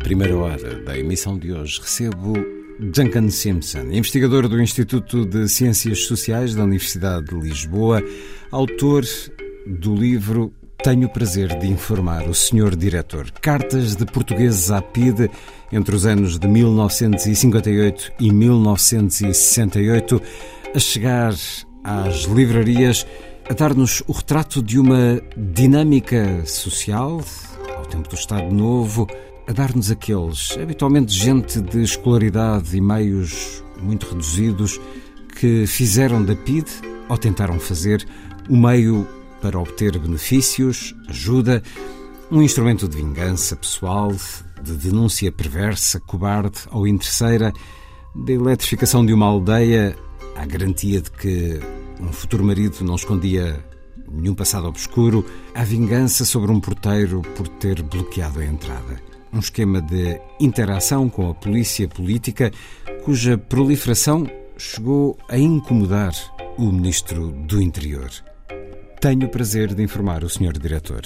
Primeira hora da emissão de hoje, recebo Duncan Simpson, investigador do Instituto de Ciências Sociais da Universidade de Lisboa, autor do livro Tenho o prazer de informar o Sr. Diretor. Cartas de portugueses à PIDE entre os anos de 1958 e 1968, a chegar às livrarias, a dar-nos o retrato de uma dinâmica social, ao tempo do Estado Novo, a dar-nos aqueles, habitualmente gente de escolaridade e meios muito reduzidos, que fizeram da PID, ou tentaram fazer, o meio para obter benefícios, ajuda, um instrumento de vingança pessoal, de denúncia perversa, cobarde ou interesseira, da eletrificação de uma aldeia, à garantia de que um futuro marido não escondia nenhum passado obscuro, à vingança sobre um porteiro por ter bloqueado a entrada um esquema de interação com a polícia política cuja proliferação chegou a incomodar o Ministro do Interior. Tenho o prazer de informar o Sr. Diretor.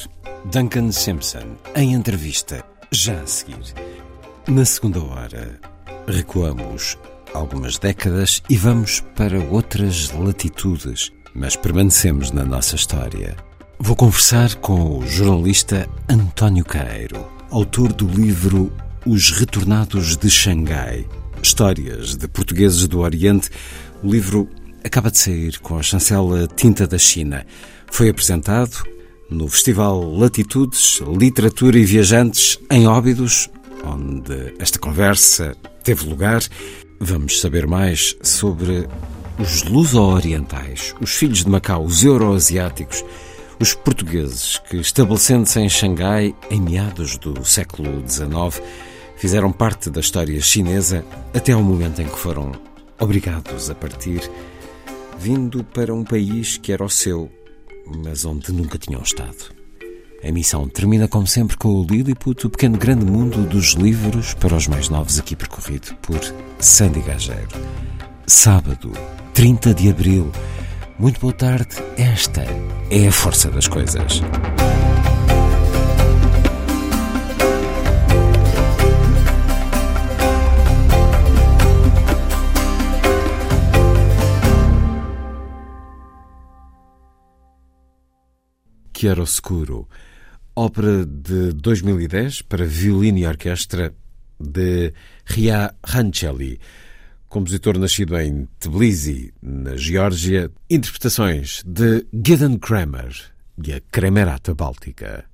Duncan Simpson, em entrevista, já a seguir. Na segunda hora, recuamos algumas décadas e vamos para outras latitudes, mas permanecemos na nossa história. Vou conversar com o jornalista António Caeiro autor do livro Os Retornados de Xangai Histórias de Portugueses do Oriente. O livro acaba de sair com a chancela Tinta da China. Foi apresentado no Festival Latitudes, Literatura e Viajantes em Óbidos, onde esta conversa teve lugar. Vamos saber mais sobre os luso-orientais, os filhos de Macau, os euroasiáticos os portugueses que, estabelecendo-se em Xangai em meados do século XIX, fizeram parte da história chinesa até ao momento em que foram obrigados a partir, vindo para um país que era o seu, mas onde nunca tinham estado. A missão termina, como sempre, com o Lilliput, o pequeno grande mundo dos livros para os mais novos, aqui percorrido por Sandy Gageiro. Sábado, 30 de abril, muito boa tarde. Esta é a força das coisas. Chiaroscuro, ópera de 2010 para violino e orquestra de Ria Rancelli compositor nascido em Tbilisi, na Geórgia, interpretações de Gideon Kramer e a Kremerata Báltica.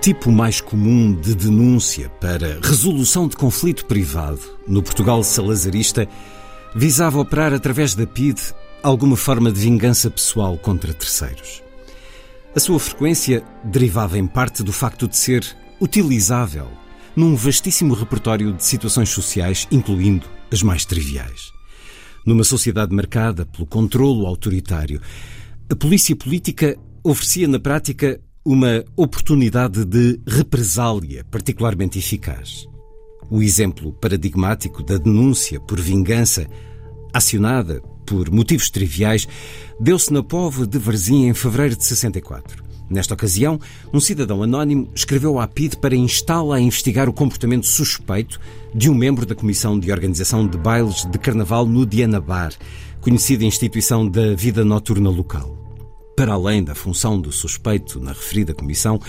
Tipo mais comum de denúncia para resolução de conflito privado no Portugal salazarista visava operar através da PIDE alguma forma de vingança pessoal contra terceiros. A sua frequência derivava em parte do facto de ser utilizável num vastíssimo repertório de situações sociais, incluindo as mais triviais. Numa sociedade marcada pelo controlo autoritário, a polícia política oferecia na prática uma oportunidade de represália particularmente eficaz. O exemplo paradigmático da denúncia por vingança, acionada por motivos triviais, deu-se na Povo de Varzim em fevereiro de 64. Nesta ocasião, um cidadão anónimo escreveu à PID para instá-la a investigar o comportamento suspeito de um membro da Comissão de Organização de Bailes de Carnaval no Diana Bar, conhecida instituição da vida noturna local. Para além da função do suspeito na referida comissão,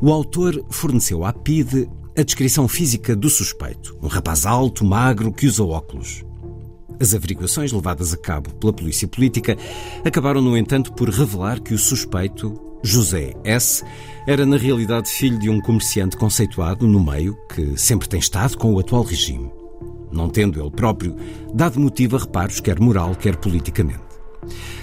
o autor forneceu à PIDE a descrição física do suspeito, um rapaz alto, magro, que usa óculos. As averiguações levadas a cabo pela polícia política acabaram, no entanto, por revelar que o suspeito, José S., era na realidade filho de um comerciante conceituado no meio que sempre tem estado com o atual regime, não tendo ele próprio dado motivo a reparos, quer moral, quer politicamente.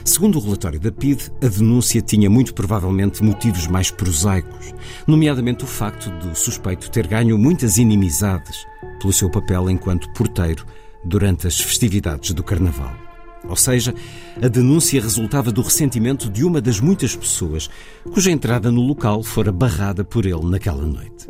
Segundo o relatório da PID, a denúncia tinha muito provavelmente motivos mais prosaicos, nomeadamente o facto do suspeito ter ganho muitas inimizades pelo seu papel enquanto porteiro durante as festividades do Carnaval. Ou seja, a denúncia resultava do ressentimento de uma das muitas pessoas cuja entrada no local fora barrada por ele naquela noite.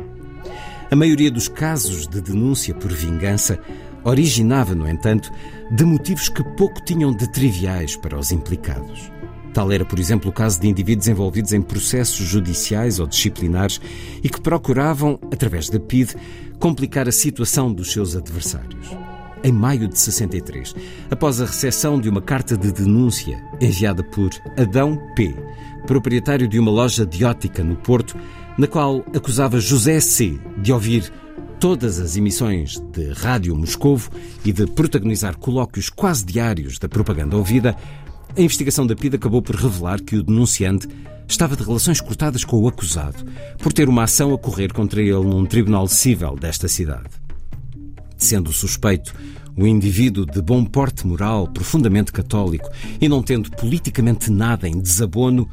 A maioria dos casos de denúncia por vingança originava, no entanto, de motivos que pouco tinham de triviais para os implicados. Tal era, por exemplo, o caso de indivíduos envolvidos em processos judiciais ou disciplinares e que procuravam, através da PID, complicar a situação dos seus adversários. Em maio de 63, após a recepção de uma carta de denúncia enviada por Adão P., proprietário de uma loja de ótica no Porto, na qual acusava José C. de ouvir todas as emissões de Rádio Moscovo e de protagonizar colóquios quase diários da propaganda ouvida, a investigação da PID acabou por revelar que o denunciante estava de relações cortadas com o acusado, por ter uma ação a correr contra ele num tribunal civil desta cidade. Sendo suspeito um indivíduo de bom porte moral, profundamente católico e não tendo politicamente nada em desabono,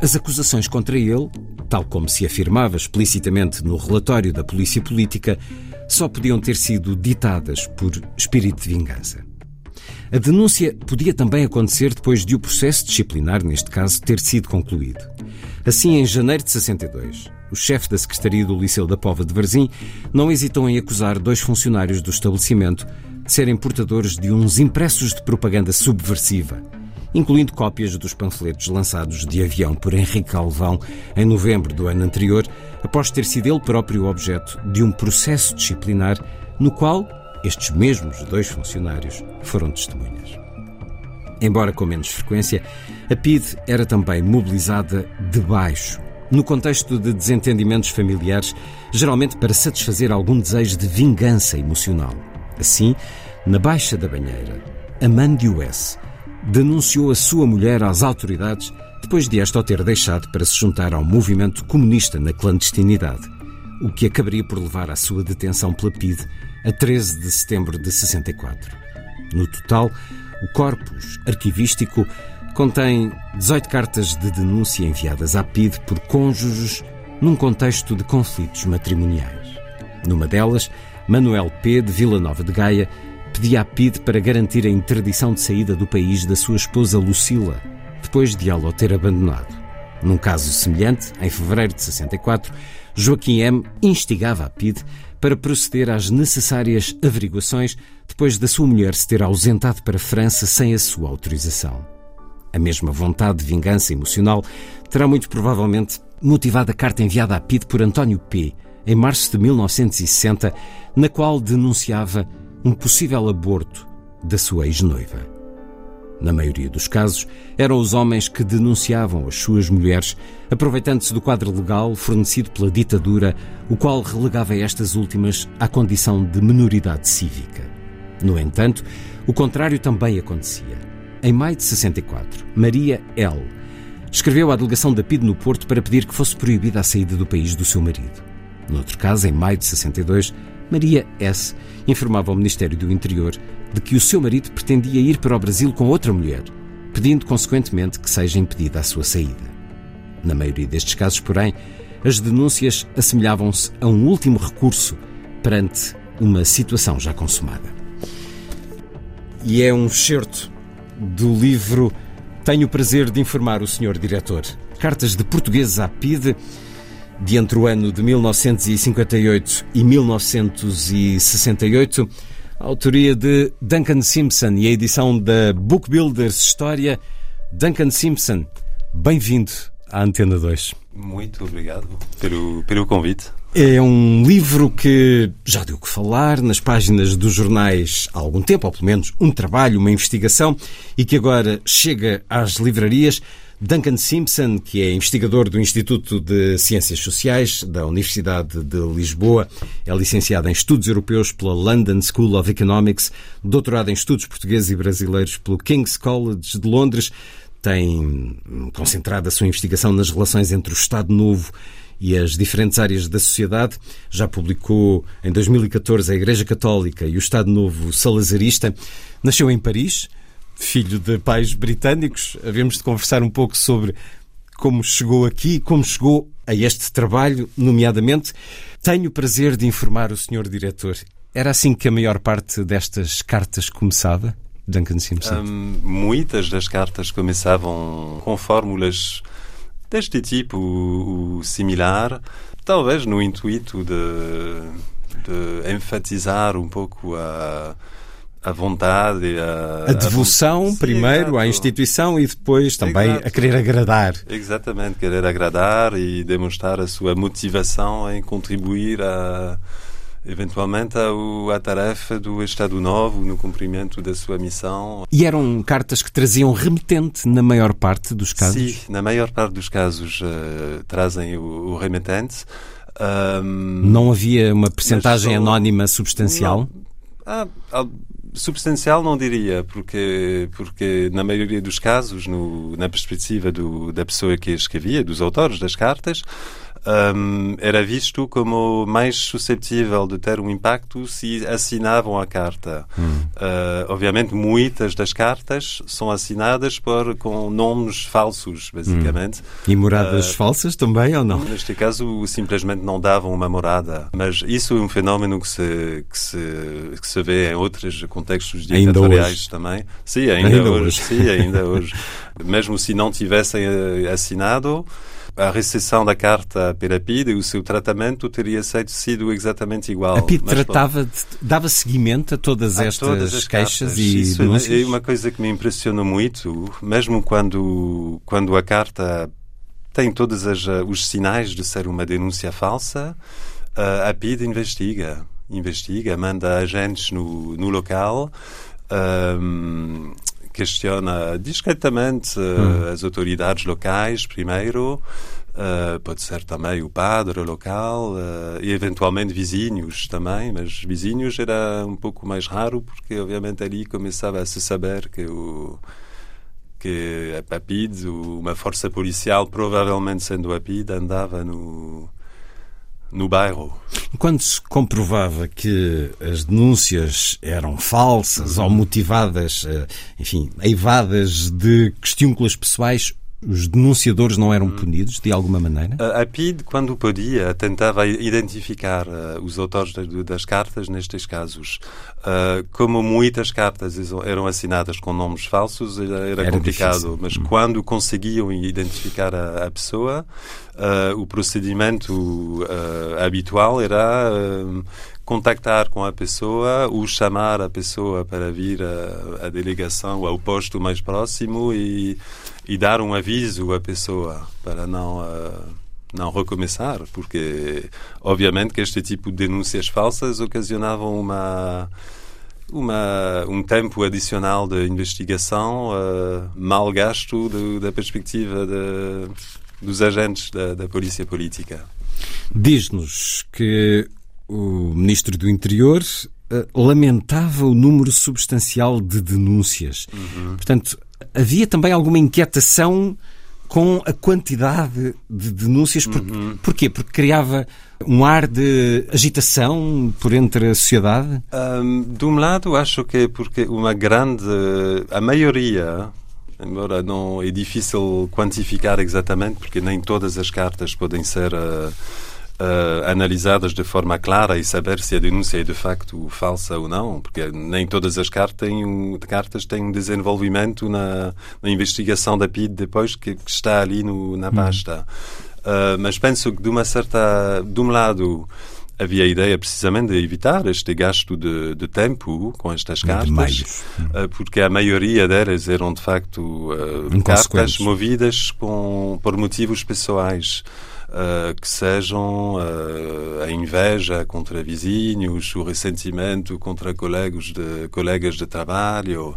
as acusações contra ele, tal como se afirmava explicitamente no relatório da Polícia Política, só podiam ter sido ditadas por espírito de vingança. A denúncia podia também acontecer depois de o processo disciplinar, neste caso, ter sido concluído. Assim, em janeiro de 62, o chefe da Secretaria do Liceu da Pova de Varzim não hesitou em acusar dois funcionários do estabelecimento de serem portadores de uns impressos de propaganda subversiva incluindo cópias dos panfletos lançados de avião por Henrique Alvão em novembro do ano anterior, após ter sido ele próprio objeto de um processo disciplinar no qual estes mesmos dois funcionários foram testemunhas. Embora com menos frequência, a PID era também mobilizada de baixo, no contexto de desentendimentos familiares, geralmente para satisfazer algum desejo de vingança emocional. Assim, na Baixa da Banheira, Amandio S denunciou a sua mulher às autoridades depois de esta o ter deixado para se juntar ao movimento comunista na clandestinidade, o que acabaria por levar à sua detenção pela PIDE a 13 de setembro de 64. No total, o corpus arquivístico contém 18 cartas de denúncia enviadas à PIDE por cônjuges num contexto de conflitos matrimoniais. Numa delas, Manuel P. de Vila Nova de Gaia pedia à PIDE para garantir a interdição de saída do país da sua esposa Lucila, depois de ela o ter abandonado. Num caso semelhante, em fevereiro de 64, Joaquim M. instigava a PIDE para proceder às necessárias averiguações depois da sua mulher se ter ausentado para a França sem a sua autorização. A mesma vontade de vingança emocional terá muito provavelmente motivado a carta enviada à PIDE por António P., em março de 1960, na qual denunciava um possível aborto da sua ex-noiva. Na maioria dos casos, eram os homens que denunciavam as suas mulheres, aproveitando-se do quadro legal fornecido pela ditadura, o qual relegava estas últimas à condição de menoridade cívica. No entanto, o contrário também acontecia. Em maio de 64, Maria L., escreveu à delegação da PID no Porto para pedir que fosse proibida a saída do país do seu marido. Noutro caso, em maio de 62, Maria S. informava ao Ministério do Interior de que o seu marido pretendia ir para o Brasil com outra mulher, pedindo consequentemente que seja impedida a sua saída. Na maioria destes casos, porém, as denúncias assemelhavam-se a um último recurso perante uma situação já consumada. E é um excerto do livro Tenho o prazer de informar o Sr. Diretor. Cartas de portugueses à PIDE, de entre o ano de 1958 e 1968, a autoria de Duncan Simpson e a edição da Book Builders História. Duncan Simpson, bem-vindo à Antena 2. Muito obrigado pelo, pelo convite. É um livro que já deu que falar nas páginas dos jornais há algum tempo, ou pelo menos um trabalho, uma investigação, e que agora chega às livrarias. Duncan Simpson, que é investigador do Instituto de Ciências Sociais da Universidade de Lisboa, é licenciado em Estudos Europeus pela London School of Economics, doutorado em Estudos Portugueses e Brasileiros pelo King's College de Londres, tem concentrado a sua investigação nas relações entre o Estado Novo e as diferentes áreas da sociedade. Já publicou em 2014 a Igreja Católica e o Estado Novo Salazarista. Nasceu em Paris, filho de pais britânicos. Havemos de conversar um pouco sobre como chegou aqui, como chegou a este trabalho, nomeadamente. Tenho o prazer de informar o senhor diretor. Era assim que a maior parte destas cartas começava? Duncan Simpson? Um, muitas das cartas começavam com fórmulas deste tipo o, similar, talvez no intuito de, de enfatizar um pouco a a vontade, a, a devoção a... primeiro Sim, à instituição e depois também Exato. a querer agradar. Exatamente, querer agradar e demonstrar a sua motivação em contribuir a eventualmente a, a tarefa do Estado Novo no cumprimento da sua missão. E eram cartas que traziam remetente na maior parte dos casos? Sim, na maior parte dos casos uh, trazem o, o remetente. Um, não havia uma percentagem anónima substancial? Não, ah, substancial não diria, porque, porque na maioria dos casos, no, na perspectiva do, da pessoa que escrevia, dos autores das cartas, um, era visto como mais suscetível de ter um impacto se assinavam a carta. Hum. Uh, obviamente, muitas das cartas são assinadas por, com nomes falsos, basicamente. Hum. E moradas uh, falsas também ou não? Neste caso, simplesmente não davam uma morada. Mas isso é um fenómeno que se, que se, que se vê em outros contextos ditatoriais também. Sim, ainda, ainda hoje. hoje. Sim, ainda hoje. Mesmo se não tivessem eh, assinado, a recepção da carta pela PID e o seu tratamento teria sido exatamente igual. A PID tratava, de, dava seguimento a todas a estas todas as queixas cartas. e Isso é denúncias? é uma coisa que me impressiona muito, mesmo quando, quando a carta tem todos os sinais de ser uma denúncia falsa, a PID investiga, investiga, manda agentes no, no local, um, questiona discretamente hum. as autoridades locais primeiro, uh, pode ser também o padre local uh, e eventualmente vizinhos também, mas vizinhos era um pouco mais raro porque obviamente ali começava a se saber que o que a PAPID, uma força policial, provavelmente sendo a PID, andava no, no bairro. Quando se comprovava que as denúncias eram falsas ou motivadas, eh, enfim, eivadas de questúnculas pessoais, os denunciadores não eram punidos de alguma maneira? A PID, quando podia, tentava identificar uh, os autores das, cartas nestes casos. Uh, como muitas cartas eram assinadas com nomes falsos, era, era complicado, difícil. mas hum. quando conseguiam identificar a, a pessoa, uh, o procedimento habitual era contactar com a pessoa, ou chamar a pessoa para vir à delegação, ao posto mais próximo e, e, dar um aviso à pessoa para não uh, não recomeçar, porque obviamente que este tipo de denúncias falsas ocasionavam uma uma, um tempo adicional de investigação uh, mal gasto do, da perspectiva de, dos agentes da, da polícia política. Diz-nos que o Ministro do Interior uh, lamentava o número substancial de denúncias. Uhum. Portanto, havia também alguma inquietação com a quantidade de denúncias. Por, uhum. Porquê? Porque criava um ar de agitação por entre a sociedade? Um, de um lado, acho que é porque uma grande. A maioria embora não é difícil quantificar exatamente, porque nem todas as cartas podem ser uh, uh, analisadas de forma clara e saber se a denúncia é de facto falsa ou não, porque nem todas as cartas têm um, cartas têm um desenvolvimento na, na investigação da PID depois que, que está ali no, na hum. pasta. Uh, mas penso que de uma certa, de um lado havia a ideia precisamente de evitar este gasto de, de tempo com estas cartas, uh, porque a maioria delas eram de facto uh, cartas movidas com, por motivos pessoais. Uh, que sejam uh, a inveja contra vizinhos, o ressentimento contra colegas de, colegas de trabalho,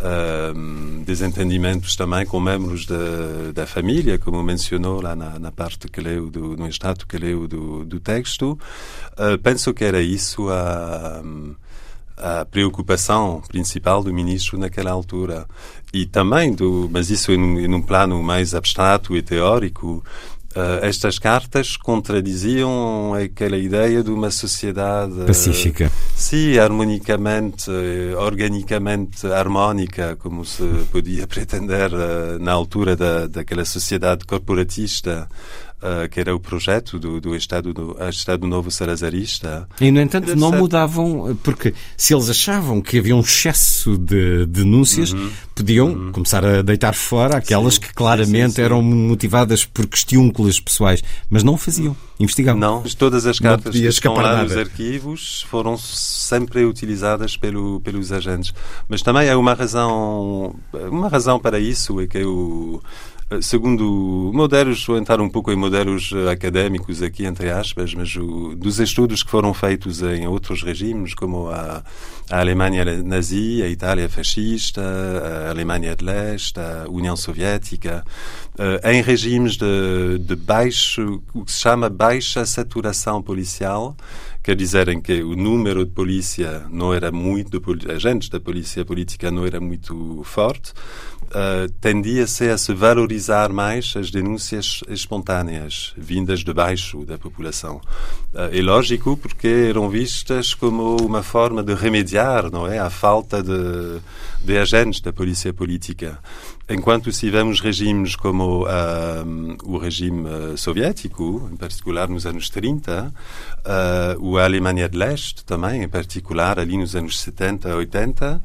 uh, desentendimentos também com membros de, da família, como mencionou lá na, na, parte que leu do, no extrato que leu do, do texto. penso que era isso a a preocupação principal do ministro naquela altura e também do mas isso em, em um plano mais abstrato e teórico Uh, estas cartas contradiziam aquela ideia de uma sociedade pacífica. Uh, sim, harmonicamente, uh, organicamente harmónica, como se podia pretender na altura da, daquela sociedade corporatista uh, que era o projeto do, do Estado, do Estado Novo Salazarista. E, no entanto, não mudavam, porque se eles achavam que havia um excesso de denúncias, uhum. podiam uhum. começar a deitar fora aquelas sim, que claramente sim, sim, eram motivadas por questúnculas pessoais, mas não o faziam, investigavam. Não, todas as cartas que estão lá nada. nos arquivos foram sempre utilizadas pelo, pelos agentes. Mas também há uma razão, uma razão para isso, é que o segundo modelos, vou entrar um pouco em modelos eh, académicos aqui, entre aspas, mas o, dos estudos que foram feitos em outros regimes, como a, a Alemanha nazi, a Itália fascista, a Alemanha de Leste, a União Soviética, uh, em regimes de, de baixo, o que se chama baixa saturação policial, quer dizer em que o número de polícia não era muito, agentes da polícia política não era muito forte, uh, tendia-se a se valorizar mais as denúncias espontâneas, vindas de baixo da população. Uh, é lógico porque eram vistas como uma forma de remediar, não é, a falta de, de agentes da polícia política. Enquanto se vemos regimes como uh, o regime soviético, em particular nos anos 30, uh, a Alemanha de Leste também, em particular ali nos anos 70, 80,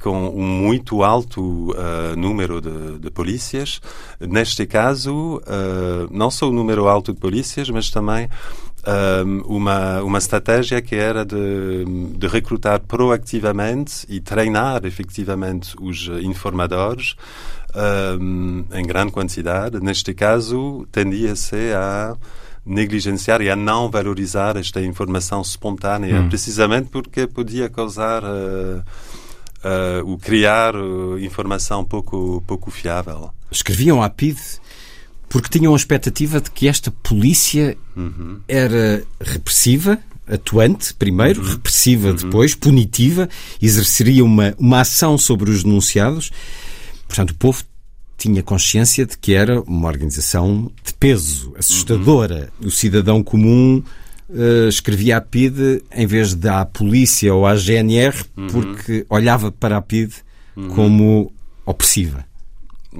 com um muito alto uh, número de, de, polícias. Neste caso, uh, não só o número alto de polícias, mas também uh, uma, uma estratégia que era de, de recrutar proativamente e treinar efetivamente os informadores em grande quantidade. Neste caso, tendia-se a negligenciar e a não valorizar esta informação espontânea, hum. precisamente porque podia causar uh, uh, o criar uh, informação pouco, pouco fiável. Escreviam à PID porque tinham a expectativa de que esta polícia uhum. era repressiva, atuante, primeiro, uhum. repressiva, uhum. depois, punitiva, exerceria uma, uma ação sobre os denunciados. Portanto, o povo tinha consciência de que era uma organização de peso, assustadora. Uhum. O cidadão comum uh, escrevia a PID em vez à polícia ou à GNR, uhum. porque olhava para a PID uhum. como opressiva.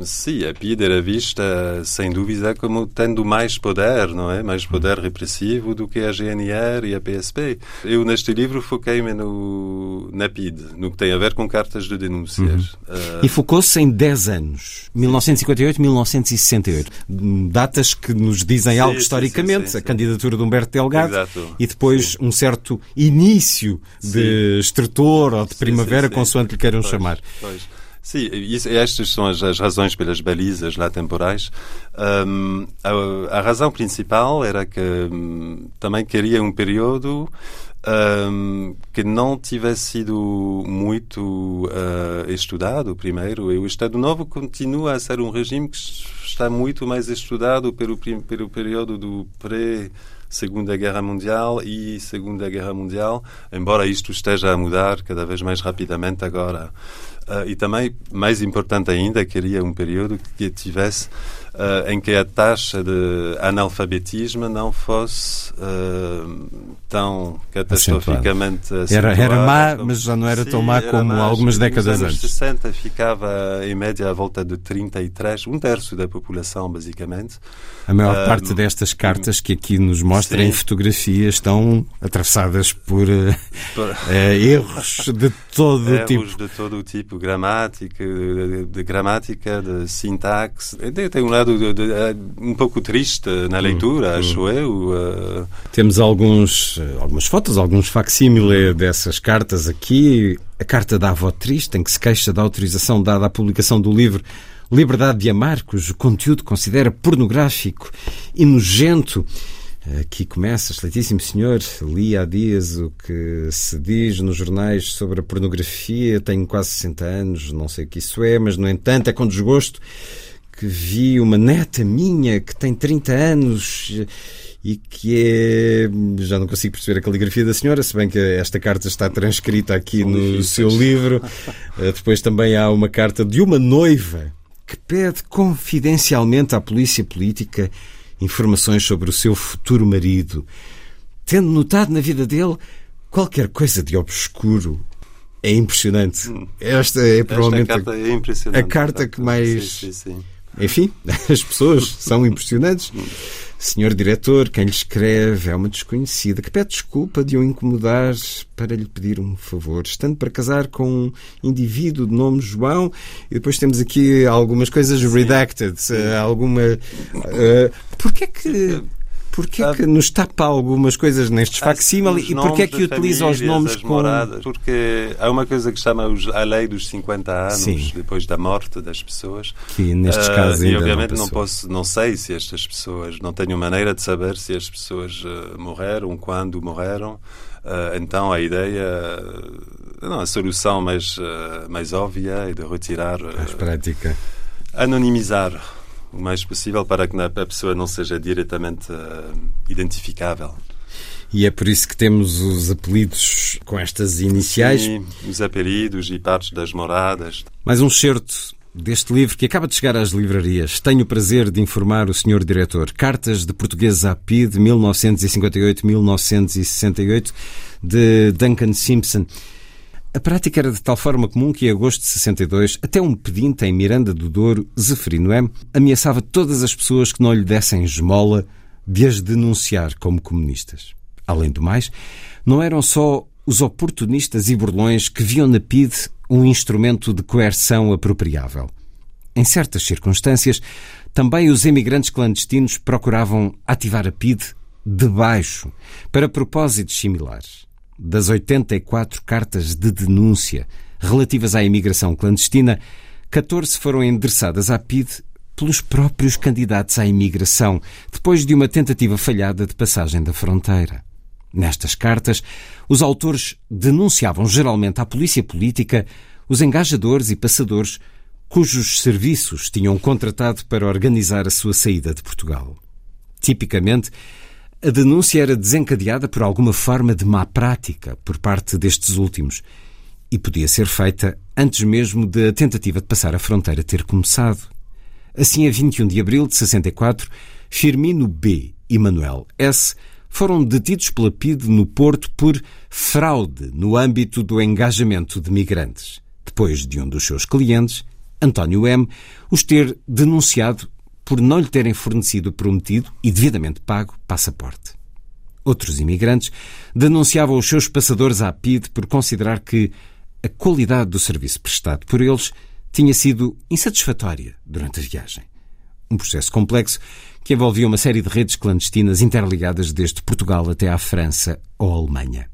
Sim, a PID era vista, sem dúvida, como tendo mais poder, não é? Mais poder repressivo do que a GNR e a PSP. Eu, neste livro, foquei-me na PID, no que tem a ver com cartas de denúncias. Uhum. Uh... E focou-se em 10 anos, 1958-1968. Datas que nos dizem sim, algo sim, historicamente. Sim, a candidatura de Humberto Delgado Exato. e depois um certo início de estretor ou de primavera, consoante lhe queiram pois, chamar. Pois. Sim, isso, estas são as, as, razões pelas balizas lá temporais. Um, a, a, razão principal era que um, também queria um período um, que não tivesse sido muito uh, estudado primeiro. E o Estado Novo continua a ser um regime que está muito mais estudado pelo, pelo período do pré Segunda Guerra Mundial e Segunda Guerra Mundial, embora isto esteja a mudar cada vez mais rapidamente agora. Uh, e também, mais importante ainda, queria um período que tivesse uh, em que a taxa de analfabetismo não fosse uh, tão catastroficamente Era, era má, como, mas já não era sim, tão má como má, algumas décadas antes. Nos anos 60 ficava em média à volta de 33, um terço da população, basicamente. A maior parte destas cartas que aqui nos mostra sim. em fotografia estão atravessadas por, por... erros de todo erros tipo. Erros de todo o tipo gramática, de, de gramática, de sintaxe. Tem um lado de, de, é um pouco triste na hum, leitura, hum, acho hum. eu. Uh... Temos alguns, eh, algumas fotos, alguns facsímile dessas cartas aqui. A carta da avó triste, em que se queixa da autorização dada à publicação do livro Liberdade de Amar, cujo conteúdo considera pornográfico e nojento. Aqui começa, excelentíssimo senhor, li há dias o que se diz nos jornais sobre a pornografia, tenho quase 60 anos, não sei o que isso é, mas no entanto é com desgosto que vi uma neta minha que tem 30 anos e que é. Já não consigo perceber a caligrafia da senhora, se bem que esta carta está transcrita aqui São no difíceis. seu livro. Eh, depois também há uma carta de uma noiva que pede confidencialmente à polícia política informações sobre o seu futuro marido, tendo notado na vida dele qualquer coisa de obscuro. É impressionante. Hum. Esta é provavelmente Esta carta é a carta que mais. Sim, sim, sim. Enfim, as pessoas são impressionantes. Senhor diretor, quem lhe escreve é uma desconhecida que pede desculpa de o incomodar para lhe pedir um favor. Estando para casar com um indivíduo de nome João, e depois temos aqui algumas coisas redacted, alguma. Uh, Porquê que Porquê que nos tapa algumas coisas nestes facsímile e porquê que utiliza os nomes com... Moradas, porque há uma coisa que se chama a lei dos 50 anos, Sim. depois da morte das pessoas. Que nestes uh, casos ainda E obviamente não, não, posso, não sei se estas pessoas, não tenho maneira de saber se as pessoas uh, morreram, quando morreram. Uh, então a ideia, não, a solução mais, mais óbvia é de retirar... mais prática. Anonimizar o mais possível para que a pessoa não seja diretamente uh, identificável. E é por isso que temos os apelidos com estas iniciais. Sim, os apelidos e partes das moradas. Mais um certo deste livro que acaba de chegar às livrarias. Tenho o prazer de informar o Sr. Diretor. Cartas de Português à PID, 1958-1968, de Duncan Simpson. A prática era de tal forma comum que, em agosto de 62, até um pedinte em Miranda do Douro, Zeferino M., ameaçava todas as pessoas que não lhe dessem esmola de as denunciar como comunistas. Além do mais, não eram só os oportunistas e burlões que viam na PIDE um instrumento de coerção apropriável. Em certas circunstâncias, também os emigrantes clandestinos procuravam ativar a PIDE de baixo, para propósitos similares das 84 cartas de denúncia relativas à imigração clandestina, 14 foram endereçadas à PIDE pelos próprios candidatos à imigração, depois de uma tentativa falhada de passagem da fronteira. Nestas cartas, os autores denunciavam geralmente à polícia política os engajadores e passadores cujos serviços tinham contratado para organizar a sua saída de Portugal. Tipicamente, a denúncia era desencadeada por alguma forma de má prática por parte destes últimos e podia ser feita antes mesmo da tentativa de passar a fronteira ter começado. Assim, a 21 de abril de 64, Firmino B. e Manuel S. foram detidos pela PIDE no Porto por fraude no âmbito do engajamento de migrantes, depois de um dos seus clientes, António M., os ter denunciado por não lhe terem fornecido o prometido e devidamente pago passaporte. Outros imigrantes denunciavam os seus passadores à PIDE por considerar que a qualidade do serviço prestado por eles tinha sido insatisfatória durante a viagem. Um processo complexo que envolvia uma série de redes clandestinas interligadas desde Portugal até à França ou Alemanha.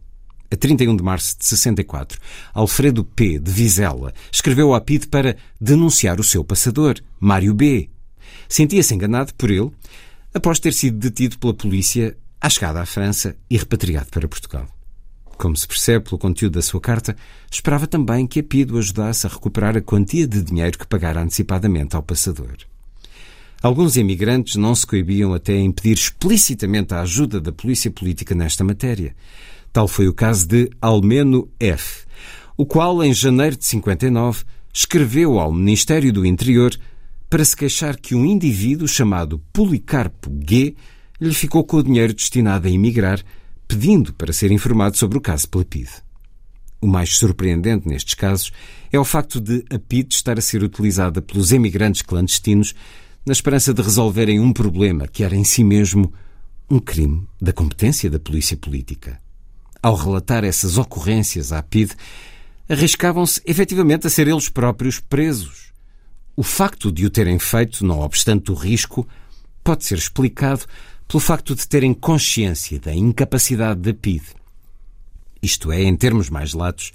A 31 de março de 64, Alfredo P. de Vizela escreveu à PIDE para denunciar o seu passador, Mário B., sentia-se enganado por ele após ter sido detido pela polícia à chegada à França e repatriado para Portugal. Como se percebe pelo conteúdo da sua carta, esperava também que a PIDE o ajudasse a recuperar a quantia de dinheiro que pagara antecipadamente ao passador. Alguns imigrantes não se coibiam até em pedir explicitamente a ajuda da polícia política nesta matéria. Tal foi o caso de Almeno F., o qual, em janeiro de 59, escreveu ao Ministério do Interior para se queixar que um indivíduo chamado Policarpo G lhe ficou com o dinheiro destinado a emigrar, pedindo para ser informado sobre o caso pela PIDE. O mais surpreendente nestes casos é o facto de a PIDE estar a ser utilizada pelos emigrantes clandestinos na esperança de resolverem um problema que era em si mesmo um crime da competência da polícia política. Ao relatar essas ocorrências à PIDE, arriscavam-se efetivamente a ser eles próprios presos. O facto de o terem feito, não obstante o risco, pode ser explicado pelo facto de terem consciência da incapacidade da PIDE. Isto é, em termos mais latos,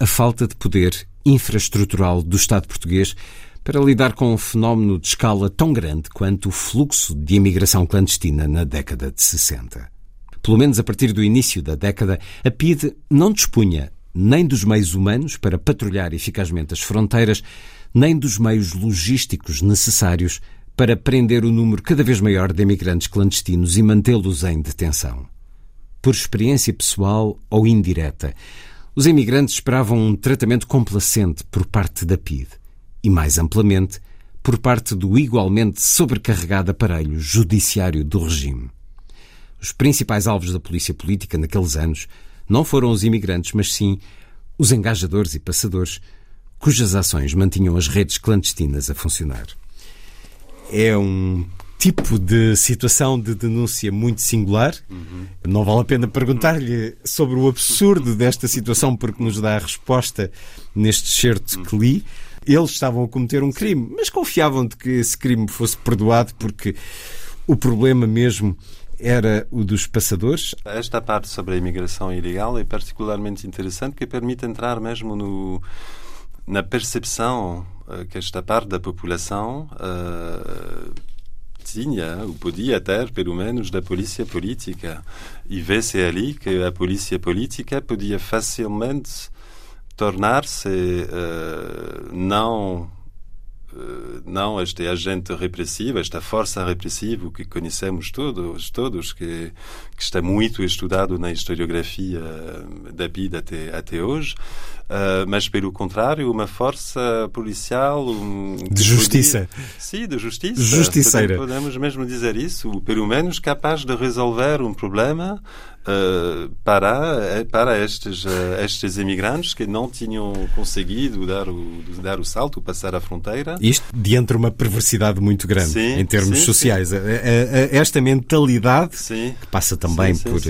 a falta de poder infraestrutural do Estado português para lidar com um fenómeno de escala tão grande quanto o fluxo de imigração clandestina na década de 60. Pelo menos a partir do início da década, a PIDE não dispunha nem dos meios humanos para patrulhar eficazmente as fronteiras, nem dos meios logísticos necessários para prender o número cada vez maior de imigrantes clandestinos e mantê-los em detenção. Por experiência pessoal ou indireta, os imigrantes esperavam um tratamento complacente por parte da PIDE e, mais amplamente, por parte do igualmente sobrecarregado aparelho judiciário do regime. Os principais alvos da polícia política naqueles anos não foram os imigrantes, mas sim os engajadores e passadores, cujas ações mantinham as redes clandestinas a funcionar. É um tipo de situação de denúncia muito singular. Uhum. Não vale a pena perguntar-lhe sobre o absurdo desta situação, porque nos dá a resposta neste certo que li. Eles estavam a cometer um crime, mas confiavam de que esse crime fosse perdoado, porque o problema mesmo era o dos passadores. Esta parte sobre a imigração ilegal é particularmente interessante, que permite entrar mesmo no, na percepção uh, que esta parte da população uh, tinha, ou podia ter, pelo menos, da polícia política. E vê-se ali que a polícia política podia facilmente tornar-se uh, não eh, não este agente repressivo, esta força repressiva que conhecemos todos, todos que, que está muito estudado na historiografia da vida até, até hoje, uh, mas pelo contrário, uma força policial um, de justiça. Podia, sim, de justiça. Justiceira. Podemos mesmo dizer isso, pelo menos capaz de resolver um problema uh, para, para estes, uh, estes imigrantes que não tinham conseguido dar o, dar o salto, passar a fronteira. Isto diante de uma perversidade muito grande sim, em termos sim, sociais. Sim. Esta mentalidade que passa também por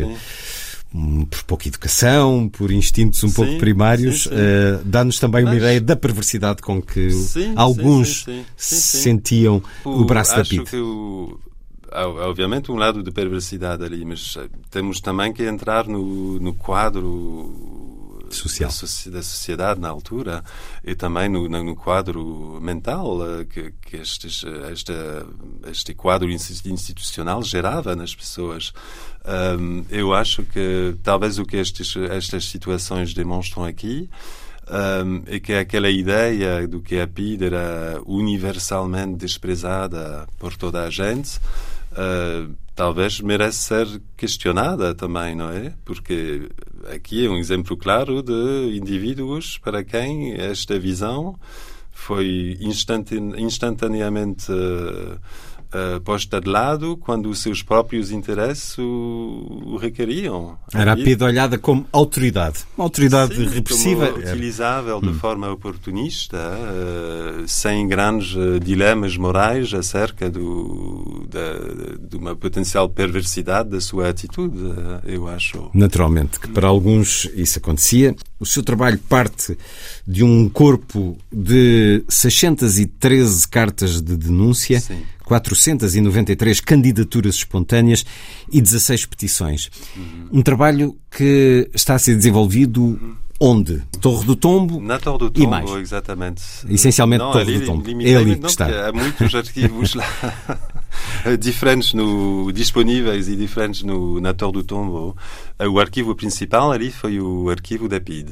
hum, por pouca educação, por instintos um sim, pouco primários, uh, dá-nos também uma ideia da perversidade com que sim, alguns sim, sentiam o braço da PID. Que o, há, obviamente um lado de perversidade ali, mas eh, temos também que entrar no, no quadro social da, da, sociedade na altura e também no, no quadro mental eh, que, que estes, eh, esta, este quadro institucional gerava nas pessoas. Um, eu acho que talvez o que estes, estas situações demonstram aqui um, é que aquela ideia do que a PID era universalmente desprezada por toda a gente uh, talvez merece ser questionada também, não é? Porque aqui é um exemplo claro de indivíduos para quem esta visão foi instantaneamente uh, uh, posta de lado quando os seus próprios interesses o, o requeriam. Era a olhada como autoridade. Uma autoridade Sim, repressiva. utilizável hum. de forma oportunista, uh, sem grandes uh, dilemas morais acerca do, da, de uma potencial perversidade da sua atitude, eu acho. Naturalmente, que para alguns isso acontecia. O seu trabalho parte de um corpo de 613 cartas de denúncia. Sim 493 candidaturas espontâneas e 16 petições. Um trabalho que está a ser desenvolvido Onde? Torre do Tombo? Na Torre do Tombo, e mais. exatamente. Essencialmente Não, Torre ali, do Tombo. É ali que está. Há muitos arquivos lá diferentes no, disponíveis e diferentes no, na Torre do Tombo. O arquivo principal ali foi o arquivo da PID.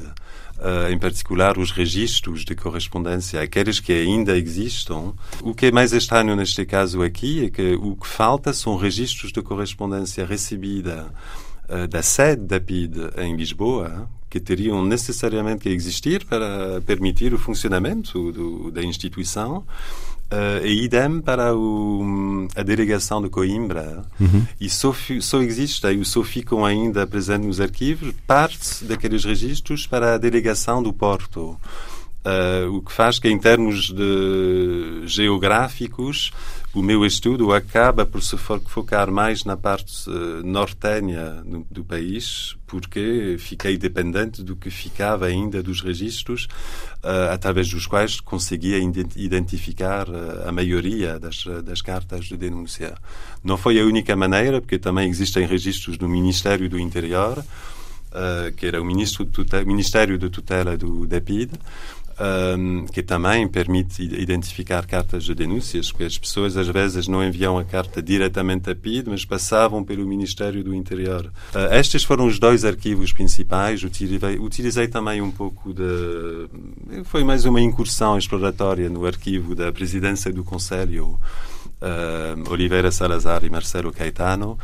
Uh, em particular os registros de correspondência, aqueles que ainda existam. O que é mais estranho neste caso aqui é que o que falta são registros de correspondência recebida uh, da sede da PID em Lisboa, que teriam necessariamente que existir para permitir o funcionamento do, da instituição. Uh, e idem para o, a delegação de Coimbra. Uhum. E só, só existe, e só ficam ainda presentes nos arquivos, parte daqueles registros para a delegação do Porto. Uh, o que faz que, em termos de geográficos, o meu estudo acaba por se focar mais na parte uh, nortenha do, país, porque fiquei dependente do que ficava ainda dos registros, uh, através dos quais conseguia identificar uh, a maioria das, das cartas de denúncia. Não foi a única maneira, porque também existem registros do Ministério do Interior, que era o Ministério de Tutela do DEPID, um, que também permite identificar cartas de denúncias, porque as pessoas às vezes não enviam a carta diretamente a PID, mas passavam pelo Ministério do Interior. Uh, estes foram os dois arquivos principais. Utilizei, utilizei também um pouco de. Foi mais uma incursão exploratória no arquivo da Presidência do Conselho. Uh, Oliveira Salazar e Marcelo Caetano,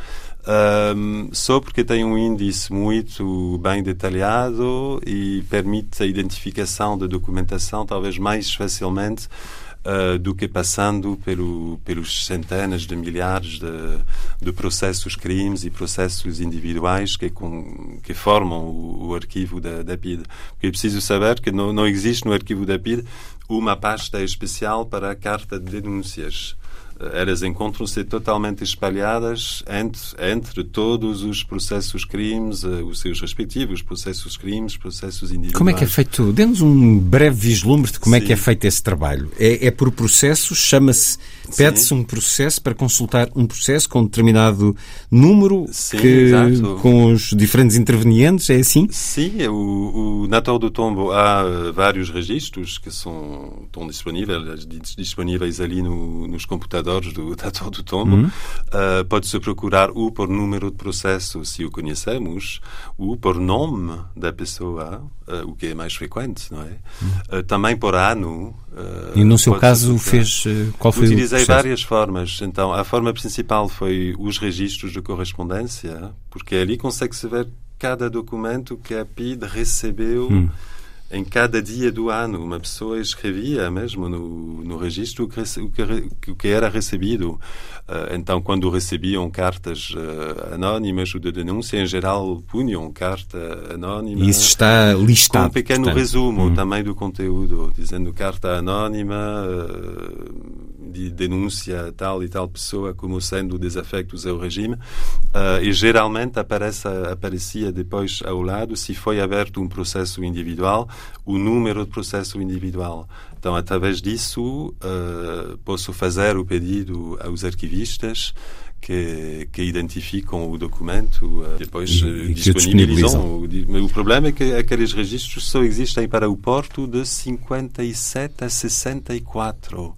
um, só porque tem um índice muito bem detalhado e permite a identificação da documentação talvez mais facilmente uh, do que passando pelo, pelos centenas de milhares de, de processos crimes e processos individuais que, com, que formam o, o, arquivo da, da PID. Porque é preciso saber que não, não existe no arquivo da PID uma pasta especial para a carta de denúncias elas encontram-se totalmente espalhadas entre, entre todos os processos crimes, eh, os seus respectivos processos crimes, processos individuais. Como é que é feito? Dê-nos um breve vislumbre de como Sim. é que é feito esse trabalho. É, é por processos, chama-se, pede-se um processo para consultar um processo com um determinado número Sim, que, com os diferentes intervenientes, é assim? Sim, é o, o, na Torre do Tombo há vários registros que são, estão disponíveis, disponíveis ali no, nos computadores computadores do Dator do Tombo, uhum. uh, pode-se procurar ou por número de processo, se o conhecemos, ou por nome da pessoa, uh, o que é mais frequente, não é? Uhum. Uh, também por ano. e no seu caso fez qual foi Utilizei o várias formas. Então, a forma principal foi os registros de correspondência, porque ali consegue-se ver cada documento que a PID recebeu. Uhum em cada dia do ano, uma pessoa escrevia mesmo no, no registro o que, o que, era recebido. Uh, então, quando recebiam cartas uh, anónimas ou de denúncia, em geral punham carta anónima. Isso está listado. Com um pequeno portanto. resumo hum. também do conteúdo, dizendo carta anónima. Uh, de denúncia tal e tal pessoa como sendo desafectos ao regime e geralmente aparece, aparecia depois ao lado se foi aberto um processo individual o número de processo individual então através disso uh, posso fazer o pedido aos arquivistas que, que, identificam o documento uh, depois e, disponibilizam. O, o, problema é que aqueles registros só existem para o Porto de 57 a 64.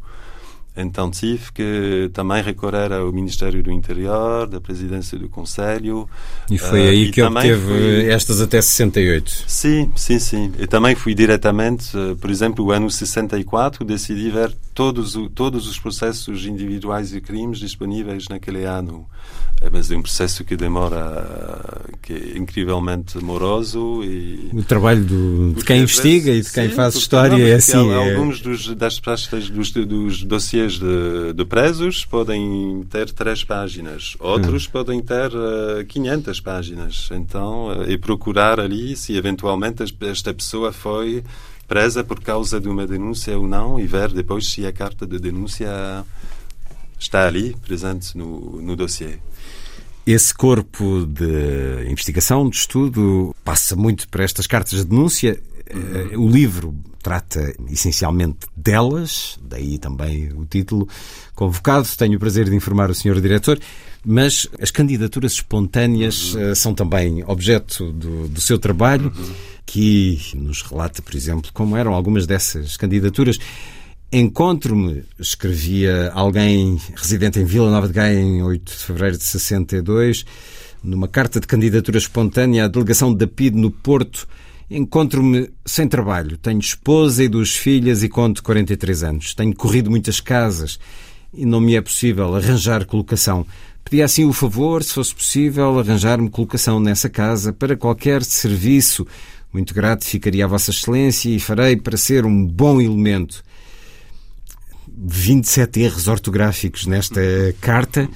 Então tive que também recorrer ao Ministério do Interior, da Presidência do Conselho. E foi uh, aí e que obteve fui... estas até 68? Sim, sim, sim. E também fui diretamente, uh, por exemplo, o ano 64, decidi ver todos, todos os processos individuais de crimes disponíveis naquele ano. É, mas é um processo que demora, que é incrivelmente moroso e... O trabalho do, de quem investiga e de quem sim, faz história é assim. É... Alguns dos, das pastas dos, dos de, de, presos podem ter três páginas, outros hum. podem ter uh, eh, 500 páginas. Então, uh, e procurar ali se eventualmente esta pessoa foi presa por causa de uma denúncia ou não e ver depois se a carta de denúncia está ali, presente no, no dossiê. Esse corpo de investigação, de estudo, passa muito para estas cartas de denúncia. Uhum. O livro trata essencialmente delas, daí também o título convocado. Tenho o prazer de informar o Sr. Diretor, mas as candidaturas espontâneas uhum. são também objeto do, do seu trabalho, uhum. que nos relata, por exemplo, como eram algumas dessas candidaturas. Encontro-me, escrevia alguém residente em Vila Nova de Gaia em 8 de fevereiro de 62, numa carta de candidatura espontânea à delegação da PID no Porto, Encontro-me sem trabalho. Tenho esposa e duas filhas e conto 43 anos. Tenho corrido muitas casas e não me é possível arranjar colocação. Pedi assim o favor, se fosse possível, arranjar-me colocação nessa casa para qualquer serviço. Muito grato ficaria a Vossa Excelência e farei para ser um bom elemento. 27 erros ortográficos nesta carta,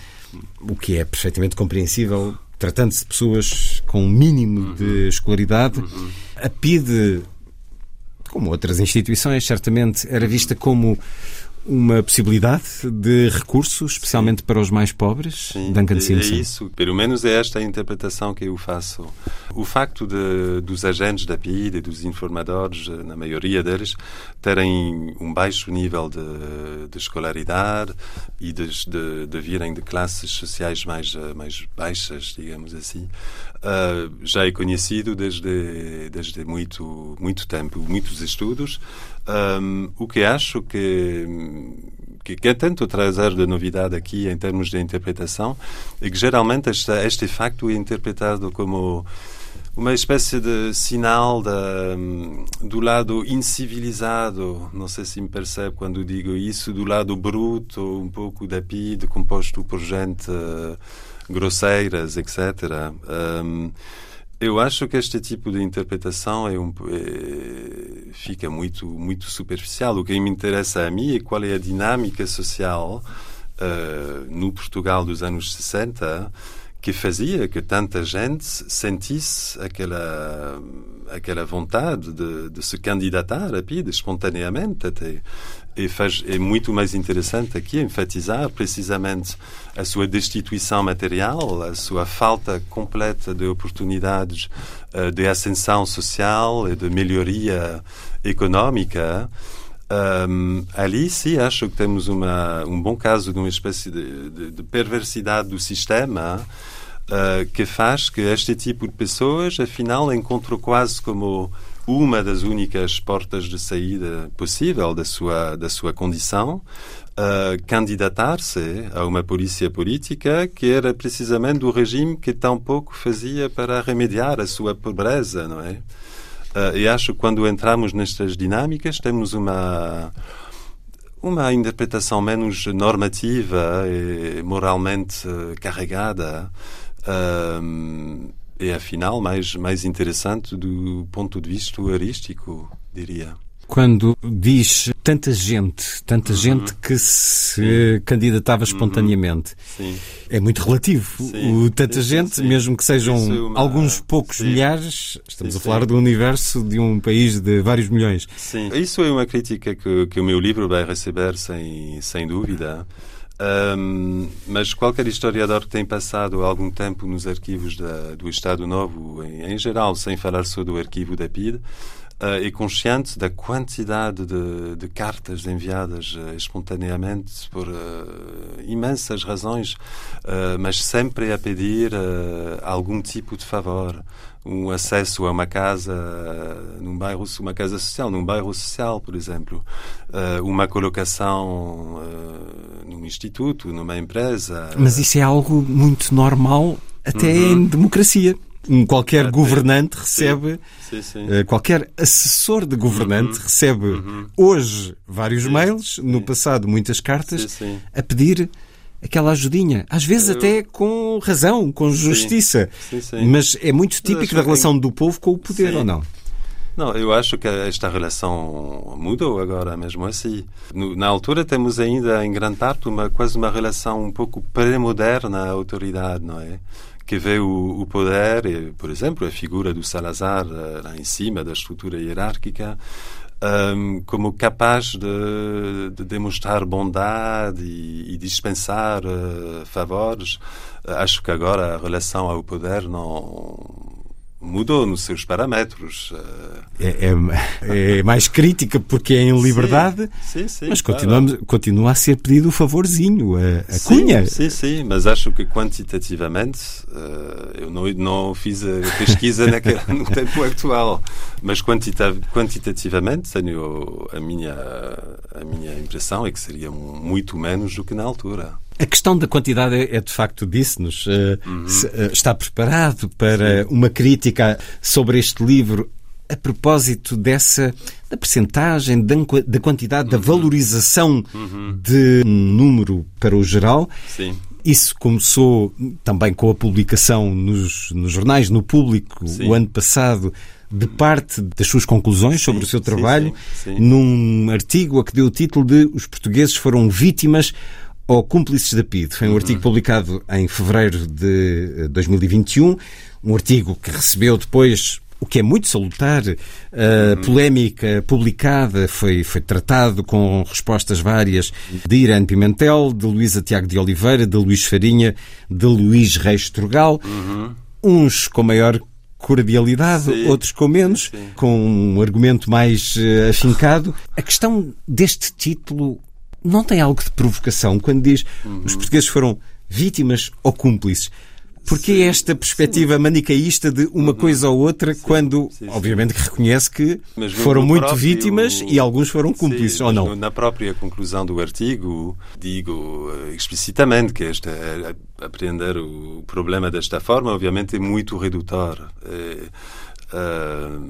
o que é perfeitamente compreensível, tratando-se de pessoas com um mínimo de escolaridade. A PIDE, como outras instituições, certamente era vista como uma possibilidade de recurso, especialmente Sim. para os mais pobres, Sim, Duncan é Simpson? É isso, pelo menos é esta a interpretação que eu faço. O facto de, dos agentes da PID e dos informadores, na maioria deles, terem um baixo nível de, de escolaridade e de, de, de, virem de classes sociais mais, mais baixas, digamos assim, uh, já é conhecido desde, desde muito, muito tempo, muitos estudos, um, o que acho que, que, que tento trazer de novidade aqui em termos de interpretação é que geralmente este, este facto é interpretado como uma espécie de sinal do lado incivilizado, não sei se me percebe quando digo isso, do lado bruto, um pouco da PID, composto por gente uh, grosseiras, etc. Um, eu acho que este tipo de interpretação é um, é, fica muito, muito superficial. O que me interessa a mim é qual é a dinâmica social uh, no Portugal dos anos 60 que fazia que tanta gente sentisse aquela aquela vontade de, de se candidatar a espontaneamente até e faz, é muito mais interessante aqui enfatizar precisamente a sua destituição material, a sua falta completa de oportunidades uh, de ascensão social e de melhoria económica. Um, ali sim acho que temos uma, um bom caso de uma espécie de, de, de perversidade do sistema uh, que faz que este tipo de pessoas, afinal, encontrem quase como uma das únicas portas de saída possível da sua, da sua condição, uh, candidatar-se a uma polícia política que era precisamente o regime que tão pouco fazia para remediar a sua pobreza, não é? Uh, e acho que quando entramos nestas dinâmicas temos uma uma interpretação menos normativa e moralmente carregada uh, é afinal mais, mais interessante do ponto de vista humorístico, diria. Quando diz tanta gente, tanta uhum. gente que se sim. candidatava uhum. espontaneamente, sim. é muito relativo. Sim. O tanta gente, mesmo que sejam é uma... alguns poucos milhares, estamos a falar do universo de um país de vários milhões. Sim, isso é uma crítica que, que o meu livro vai receber sem, sem dúvida. Um, mas qualquer historiador que tem passado algum tempo nos arquivos da, do Estado Novo, em, em, geral, sem falar só do arquivo da PID, uh, é consciente da quantidade de, de cartas enviadas uh, espontaneamente por uh, imensas razões, mas sempre a pedir algum tipo de favor um acesso a uma casa num bairro, uma casa social, num bairro social, por exemplo, uh, uma colocação uh, num instituto, numa empresa. Mas isso é algo muito normal até uhum. em democracia. Um qualquer até, governante recebe, sim, sim, sim. Uh, qualquer assessor de governante uhum. recebe uhum. hoje vários mails, no passado muitas cartas, a pedir aquela ajudinha. Às vezes eu... até com razão, com justiça. Sim, sim, sim. Mas é muito típico da relação do povo com o poder, ou não? Não, eu acho que esta relação mudou agora mesmo assim. No, na altura temos ainda, em grande parte, uma, quase uma relação um pouco pré-moderna à autoridade, não é? Que vê o, o poder, e, por exemplo, a figura do Salazar eh, lá em cima da estrutura hierárquica, um, como capaz de, de, demonstrar bondade e, e dispensar uh, favores. Acho que agora a relação ao poder não mudou nos seus parâmetros. É, é, é, mais crítica porque é em liberdade, sim, sim, sim, mas continuamos, claro. continua a ser pedido o favorzinho, a, a cunha. Sim, sim, mas acho que quantitativamente, uh, eu não, não fiz a pesquisa naquele, no tempo atual, mas quantita, quantitativamente tenho a minha, a minha impressão é que seria muito menos do que na altura. A questão da quantidade é, é de facto, disse-nos, uh, uhum. está preparado para Sim. uma crítica sobre este livro a propósito dessa da percentagem, da, da quantidade, da valorização de um número para o geral. Sim. Isso começou também com a publicação nos, nos jornais, no público, Sim. o ano passado, de parte das suas conclusões sobre o seu sim, trabalho, sim, sim. num artigo a que deu o título de Os Portugueses foram vítimas ou cúmplices da PIDE. Foi um artigo Uhum. publicado em fevereiro de eh, 2021, um artigo que recebeu depois o que é muito salutar, a Uhum. polémica publicada foi, foi tratado com respostas várias de Irene Pimentel, de Luísa Tiago de Oliveira, de Luís Farinha, de Luís Reis Turgal, uns com maior cordialidade, Sim. outros com menos, Sim. com um argumento mais eh, afincado. A questão deste título não tem algo de provocação quando diz Uhum. os portugueses foram vítimas ou cúmplices. Porque esta perspectiva manicaísta de uma coisa ou outra, quando, Uhum. sim, sim. obviamente, que reconhece que foram muito próprio- vítimas e alguns foram cúmplices, Sim, ou não? Na própria conclusão do artigo, digo eh, explicitamente que esta, eh, apreender o problema desta forma, obviamente, é muito redutor. Eh,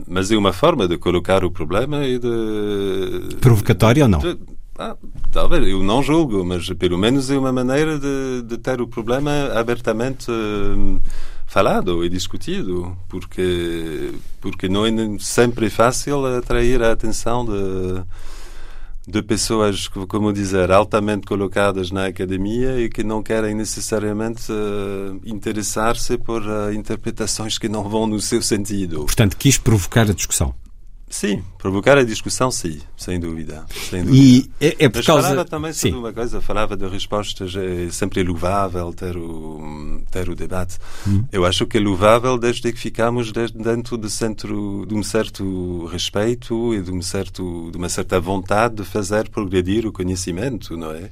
mas é uma forma de colocar o problema e de. Provocatória ou não? de- ah, talvez, eu não julgo, mas pelo menos é uma maneira de, de ter o problema abertamente eh, falado e discutido, porque, porque não é sempre fácil atrair a atenção de, de pessoas, como dizer, altamente colocadas na academia e que não querem necessariamente eh, interessar-se por eh, interpretações que não vão no seu sentido. Portanto, quis provocar a discussão. Sim, provocar a discussão, sim, sem dúvida. Sem dúvida. E é, é por Mas causa. falava também sobre Sim. uma coisa, falava de respostas, é sempre louvável ter o, ter o debate. Hum. Eu acho que é louvável desde que ficamos dentro de, centro, de um certo respeito e de, um certo, de uma certa vontade de fazer progredir o conhecimento, não é?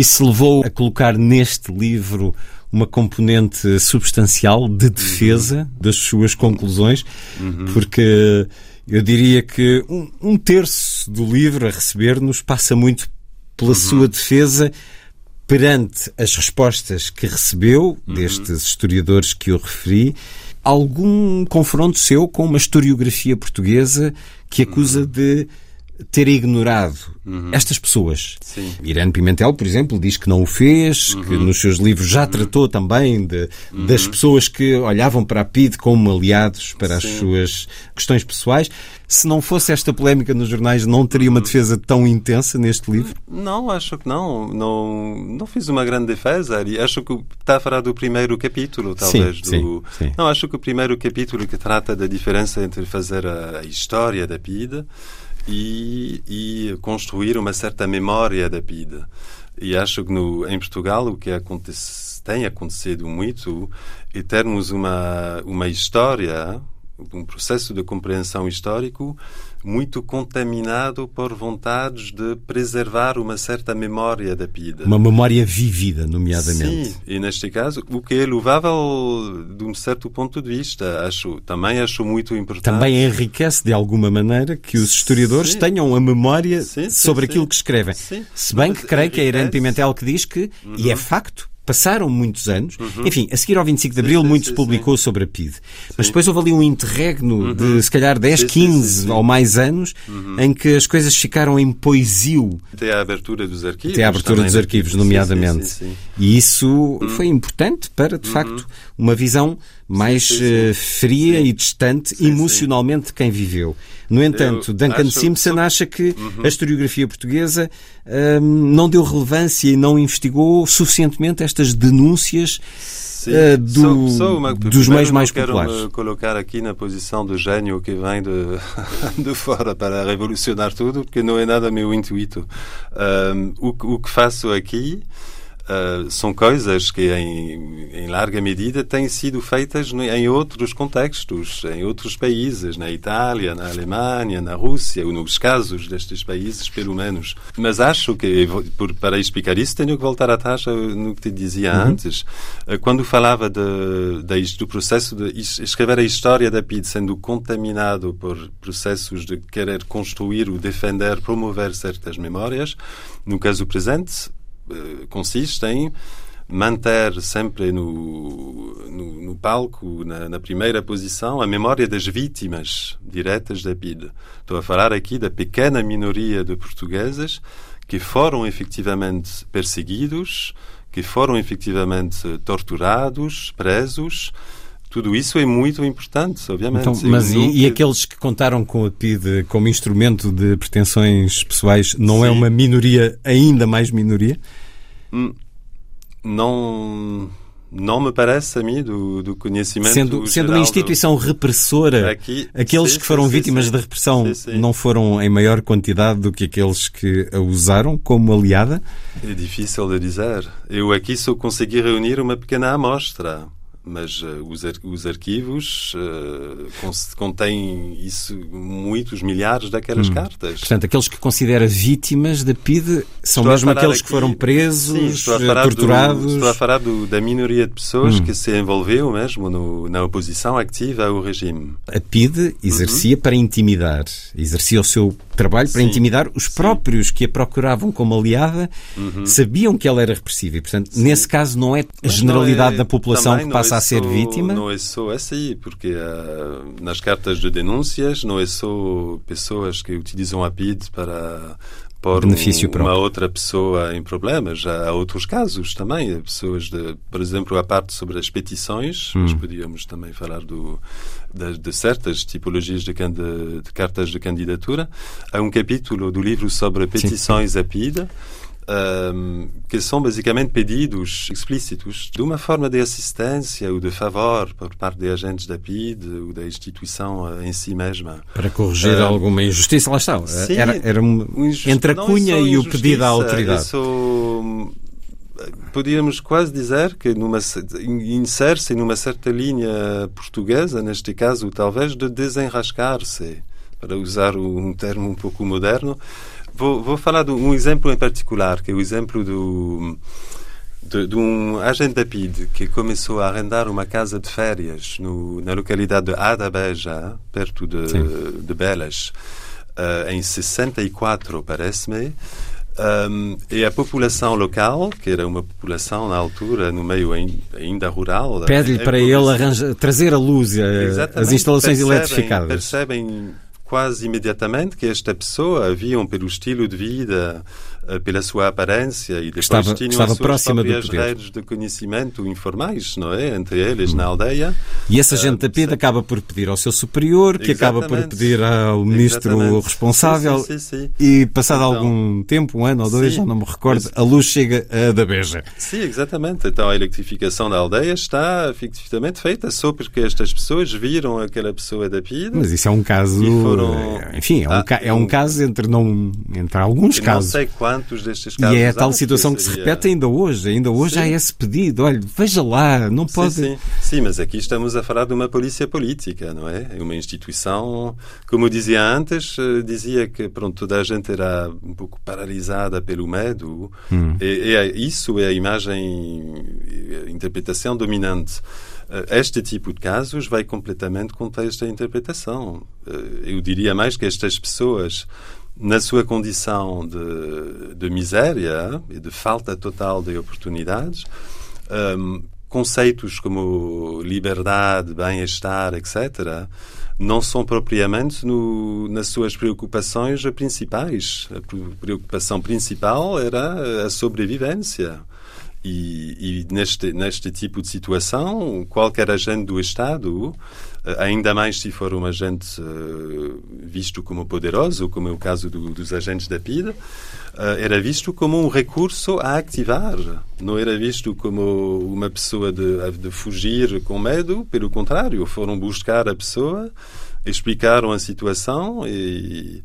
Se levou a colocar neste livro uma componente substancial de defesa das suas conclusões, porque eu diria que um, um terço do livro a receber-nos passa muito pela sua defesa perante as respostas que recebeu destes historiadores que eu referi. Algum confronto seu com uma historiografia portuguesa que acusa de ter ignorado estas pessoas. Sim. Irene Pimentel, por exemplo, diz que não o fez, que nos seus livros já tratou também de, das pessoas que olhavam para a PIDE como aliados para as suas questões pessoais. Se não fosse esta polémica nos jornais, não teria uma defesa tão intensa neste livro? Não, acho que não. Não, não fiz uma grande defesa. E acho que está a falar do primeiro capítulo, talvez. sim, do... sim. Não, acho que o primeiro capítulo que trata da diferença entre fazer a, a história da PIDE e, e construir uma certa memória da PIDE. E acho que no, em Portugal o que acontece, tem acontecido muito é termos uma, uma história, um processo de compreensão histórico muito contaminado por vontades de preservar uma certa memória da PIDE. Uma memória vivida, nomeadamente. Sim, e neste caso, o que é louvável de um certo ponto de vista, acho, também acho muito importante. Também enriquece de alguma maneira que os historiadores Sim. tenham a memória Sim, sim, sobre aquilo que escrevem. Se bem que creio que é Irene enriquece. Pimentel que diz que, e é facto, passaram muitos anos. Enfim, a seguir ao 25 de Abril, Uhum. sim, muito sim, se publicou sobre a PIDE. Mas depois houve ali um interregno de, se calhar, 10, Uhum. Sim, sim, 15 sim, sim. ou mais anos, em que as coisas ficaram em poesio. Até a abertura dos arquivos. Até à abertura também, dos né? arquivos, Sim, nomeadamente. sim, sim, sim. E isso foi importante para, de facto, uma visão mais sim, sim. eh, fria e distante emocionalmente de quem viveu. No entanto, Eu Duncan acho- Simpson acha que a historiografia portuguesa hum, não deu relevância e não investigou suficientemente estas denúncias eh, do- Sou- sou uma- dos meios mais não quero populares. me colocar aqui na posição do gênio que vem de, de fora para revolucionar tudo, porque não é nada meu intuito. Um, o, o que faço aqui uh, são coisas que, em, em larga medida, têm sido feitas em outros contextos, em outros países, na Itália, na Alemanha, na Rússia, ou nos casos destes países, pelo menos. Mas acho que, por- para explicar isso, tenho que voltar atrás no que te dizia antes. Uh, Quando falava de, his- do processo de escrever a história da PID sendo contaminado por processos de querer construir ou defender, promover certas memórias, no caso presente, consiste em manter sempre no, no, no palco, na, na, primeira posição, a memória das vítimas diretas da PIDE. Estou a falar aqui da pequena minoria de portugueses que foram efetivamente perseguidos, que foram efetivamente torturados, presos. Tudo isso é muito importante, obviamente. Então, mas nunca... e, aqueles que contaram com a PIDE como instrumento de pretensões pessoais, não é Sim. é uma minoria ainda mais minoria? Hum, não não me parece a mim do, do conhecimento sendo sendo uma instituição do... repressora aqui, aqueles sim, que foram vítimas da repressão não foram em maior quantidade do que aqueles que a usaram como aliada é difícil de dizer eu aqui só consegui reunir uma pequena amostra mas uh, os, ar os, arquivos uh, contêm isso, muitos milhares daquelas hum. cartas. Portanto, aqueles que considera vítimas da PIDE são estou mesmo aqueles aqui, que foram presos, sim, estou a falar torturados? Do, estou a falar do, da minoria de pessoas hum. que se envolveu mesmo no, na oposição ativa ao regime. A PIDE exercia uhum. para intimidar, exercia o seu trabalho para sim, intimidar os próprios sim. que a procuravam como aliada, uhum. sabiam que ela era repressiva e, portanto, nesse caso não é a generalidade é, da população que passa é a ser só, vítima? Não é só assim, porque uh, nas cartas de denúncias não é só pessoas que utilizam a PID para pôr Benefício um, uma outra pessoa em problemas. Há outros casos também, pessoas de, por exemplo, a parte sobre as petições, hum. nós podíamos também falar do, de, de certas tipologias de, de, cartas de candidatura. Há um capítulo do livro sobre petições Sim. a PIDE, um, que são basicamente pedidos explícitos de uma forma de assistência ou de favor por parte de agentes da PID ou da instituição em si mesma. Para corrigir alguma injustiça, lá está. Sim, era, era um, entre a cunha e o pedido à autoridade. Isso, podíamos quase dizer que insere-se numa certa linha portuguesa, neste caso, talvez, de desenrascar-se, para usar um termo um pouco moderno, Vou, vou falar de um exemplo em particular, que é o exemplo do, de, de, um agente da PID que começou a arrendar uma casa de férias no, na localidade de Adabeja, perto de, de Belas, uh, em 64, parece-me. Um, e a população local, que era uma população na altura, no meio ainda rural... Pede-lhe para ele arranja, trazer a luz, as instalações percebem, eletrificadas. Percebem quase imediatamente que esta pessoa haviam pelo estilo de vida pela sua aparência e depois estava, tinham estava as suas próprias redes de conhecimento informais, não é? Entre eles, hum. na aldeia. E essa gente da PID acaba por pedir ao seu superior, que acaba por pedir ao ministro Exatamente. responsável sim, sim, sim, e passado então, algum tempo, um ano ou dois, já não me recordo, a luz chega a da Beja. Sim, exatamente. Então a eletrificação da aldeia está efetivamente feita só porque estas pessoas viram aquela pessoa da PID. Mas isso é um caso... Foram... Enfim, é um, ah, é um caso entre, não, entre alguns casos. Não sei quantos quantos destes casos. E é a tal situação que, seria... que, se repete ainda hoje. Ainda hoje sim. há esse pedido. Olha, veja lá, não pode. Sim, sim. sim, mas aqui estamos a falar de uma polícia política, não é? É uma instituição, como dizia antes, eh, dizia que pronto, toda a gente era um pouco paralisada pelo medo. Hum. E, e isso é a imagem, a interpretação dominante. Eh, este tipo de casos vai completamente contra esta interpretação. Eh, eu diria mais que estas pessoas na sua condição de, de miséria e de falta total de oportunidades, um, conceitos como liberdade, bem-estar, etc., não são propriamente no, nas suas preocupações principais. A preocupação principal era a sobrevivência. E, e, neste, neste tipo de situação, qualquer agente do Estado, ainda mais se for um agente uh, visto como poderoso, como é o caso do, dos agentes da PID, uh, era visto como um recurso a ativar. Não era visto como uma pessoa de, de fugir com medo, pelo contrário, foram buscar a pessoa, explicaram a situação e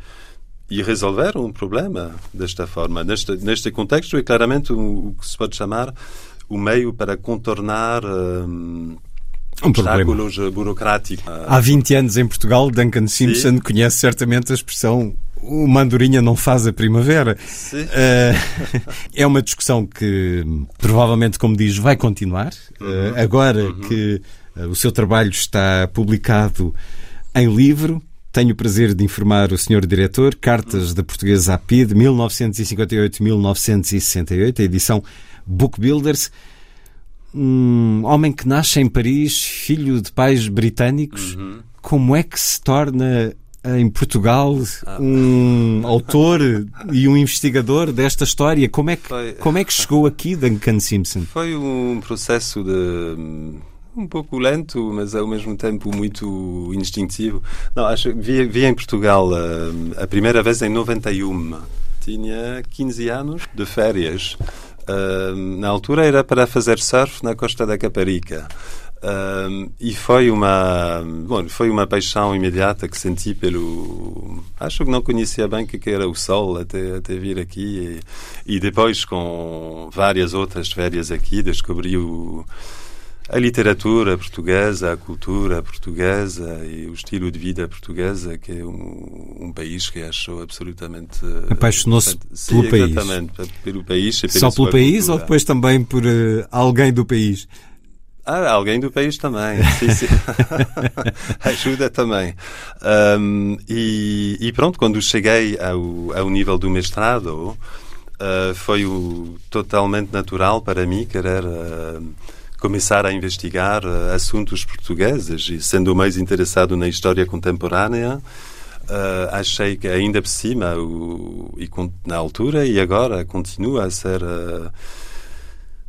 e resolver um problema desta forma. Neste, neste contexto, é claramente o, o que se pode chamar o meio para contornar um, um obstáculos burocráticos. Há 20 anos em Portugal, Duncan Simpson Sim. conhece certamente a expressão o Andorinha não faz a primavera. Uh, é uma discussão que provavelmente, como diz, vai continuar. Uh, agora uhum. que uh, o seu trabalho está publicado em livro, tenho o prazer de informar o Sr. Diretor, Cartas da Portuguesa à PID, 1958-1968, a edição Book Builders. Um homem que nasce em Paris, filho de pais britânicos, uhum. como é que se torna em Portugal um autor e um investigador desta história? Como é que, Foi- como é que chegou aqui, Duncan Simpson? Foi um processo de um pouco lento, mas ao mesmo tempo muito instintivo. Não, acho vi, vi em Portugal eh, a primeira vez em 91. Tinha 15 anos de férias. Eh, na altura era para fazer surf na costa da Caparica. Um, e foi uma bom, foi uma paixão imediata que senti pelo acho que não conhecia bem o que era o sol até até vir aqui e, e depois com várias outras férias aqui descobri o, a literatura portuguesa, a cultura portuguesa e o estilo de vida portuguesa, que é um, um país que achou absolutamente. eh, Apaixonou-se pelo país. Exatamente, pelo país Só pelo país cultura. ou depois também por eh, alguém do país? Ah, alguém do país também. Sim, sim. Ajuda também. Um, e, e pronto, quando cheguei ao, ao nível do mestrado, uh, foi o, totalmente natural para mim querer uh, começar a investigar uh, assuntos portugueses e sendo mais interessado na história contemporânea. Uh, achei que ainda por cima o, e na altura e agora continua a ser uh,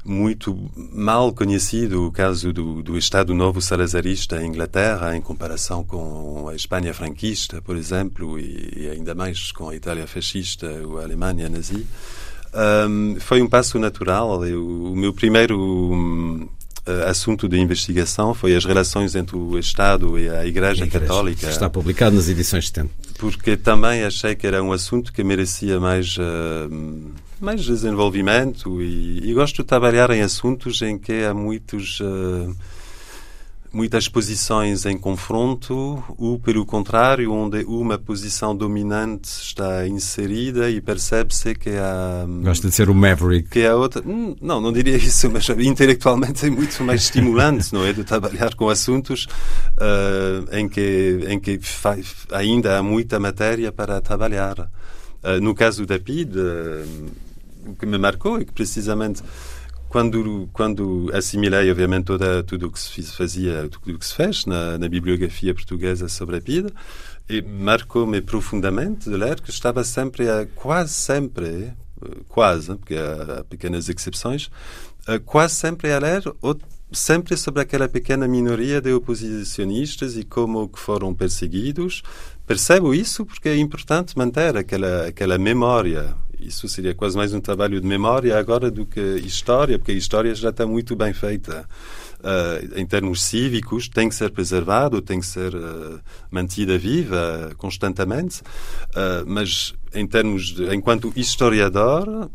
muito mal conhecido o caso do, do Estado Novo Salazarista em Inglaterra em comparação com a Espanha franquista, por exemplo, e, e ainda mais com a Itália fascista ou a Alemanha nazi. Um, foi um passo natural. Eu, o meu primeiro um, eh, assunto de investigação foi as relações entre o Estado e a Igreja, Católica Está publicado nas edições 70. porque também achei que era um assunto que merecia mais uh, mais desenvolvimento e, e, gosto de trabalhar em assuntos em que há muitos uh, muitas posições em confronto ou pelo contrário onde uma posição dominante está inserida e percebe-se que há Gosta de ser o Maverick. que a outra hum, não não diria isso mas intelectualmente é muito mais estimulante não é de trabalhar com assuntos uh, em que em que ainda há muita matéria para trabalhar uh, no caso da PID uh, o que me marcou é que precisamente quando quando assimilei obviamente toda tudo o que se fazia tudo o que se fez na, na bibliografia portuguesa sobre a PID e marcou-me profundamente de ler que estava sempre a quase sempre quase porque há pequenas exceções quase sempre a ler sempre sobre aquela pequena minoria de oposicionistas e como que foram perseguidos. Percebo isso porque é importante manter aquela aquela memória isso seria quase mais um trabalho de memória agora do que história, porque a história já está muito bem feita. Uh, em termos cívicos, tem que ser preservado, tem que ser uh, mantida viva constantemente, uh, mas em termos de, enquanto historiador,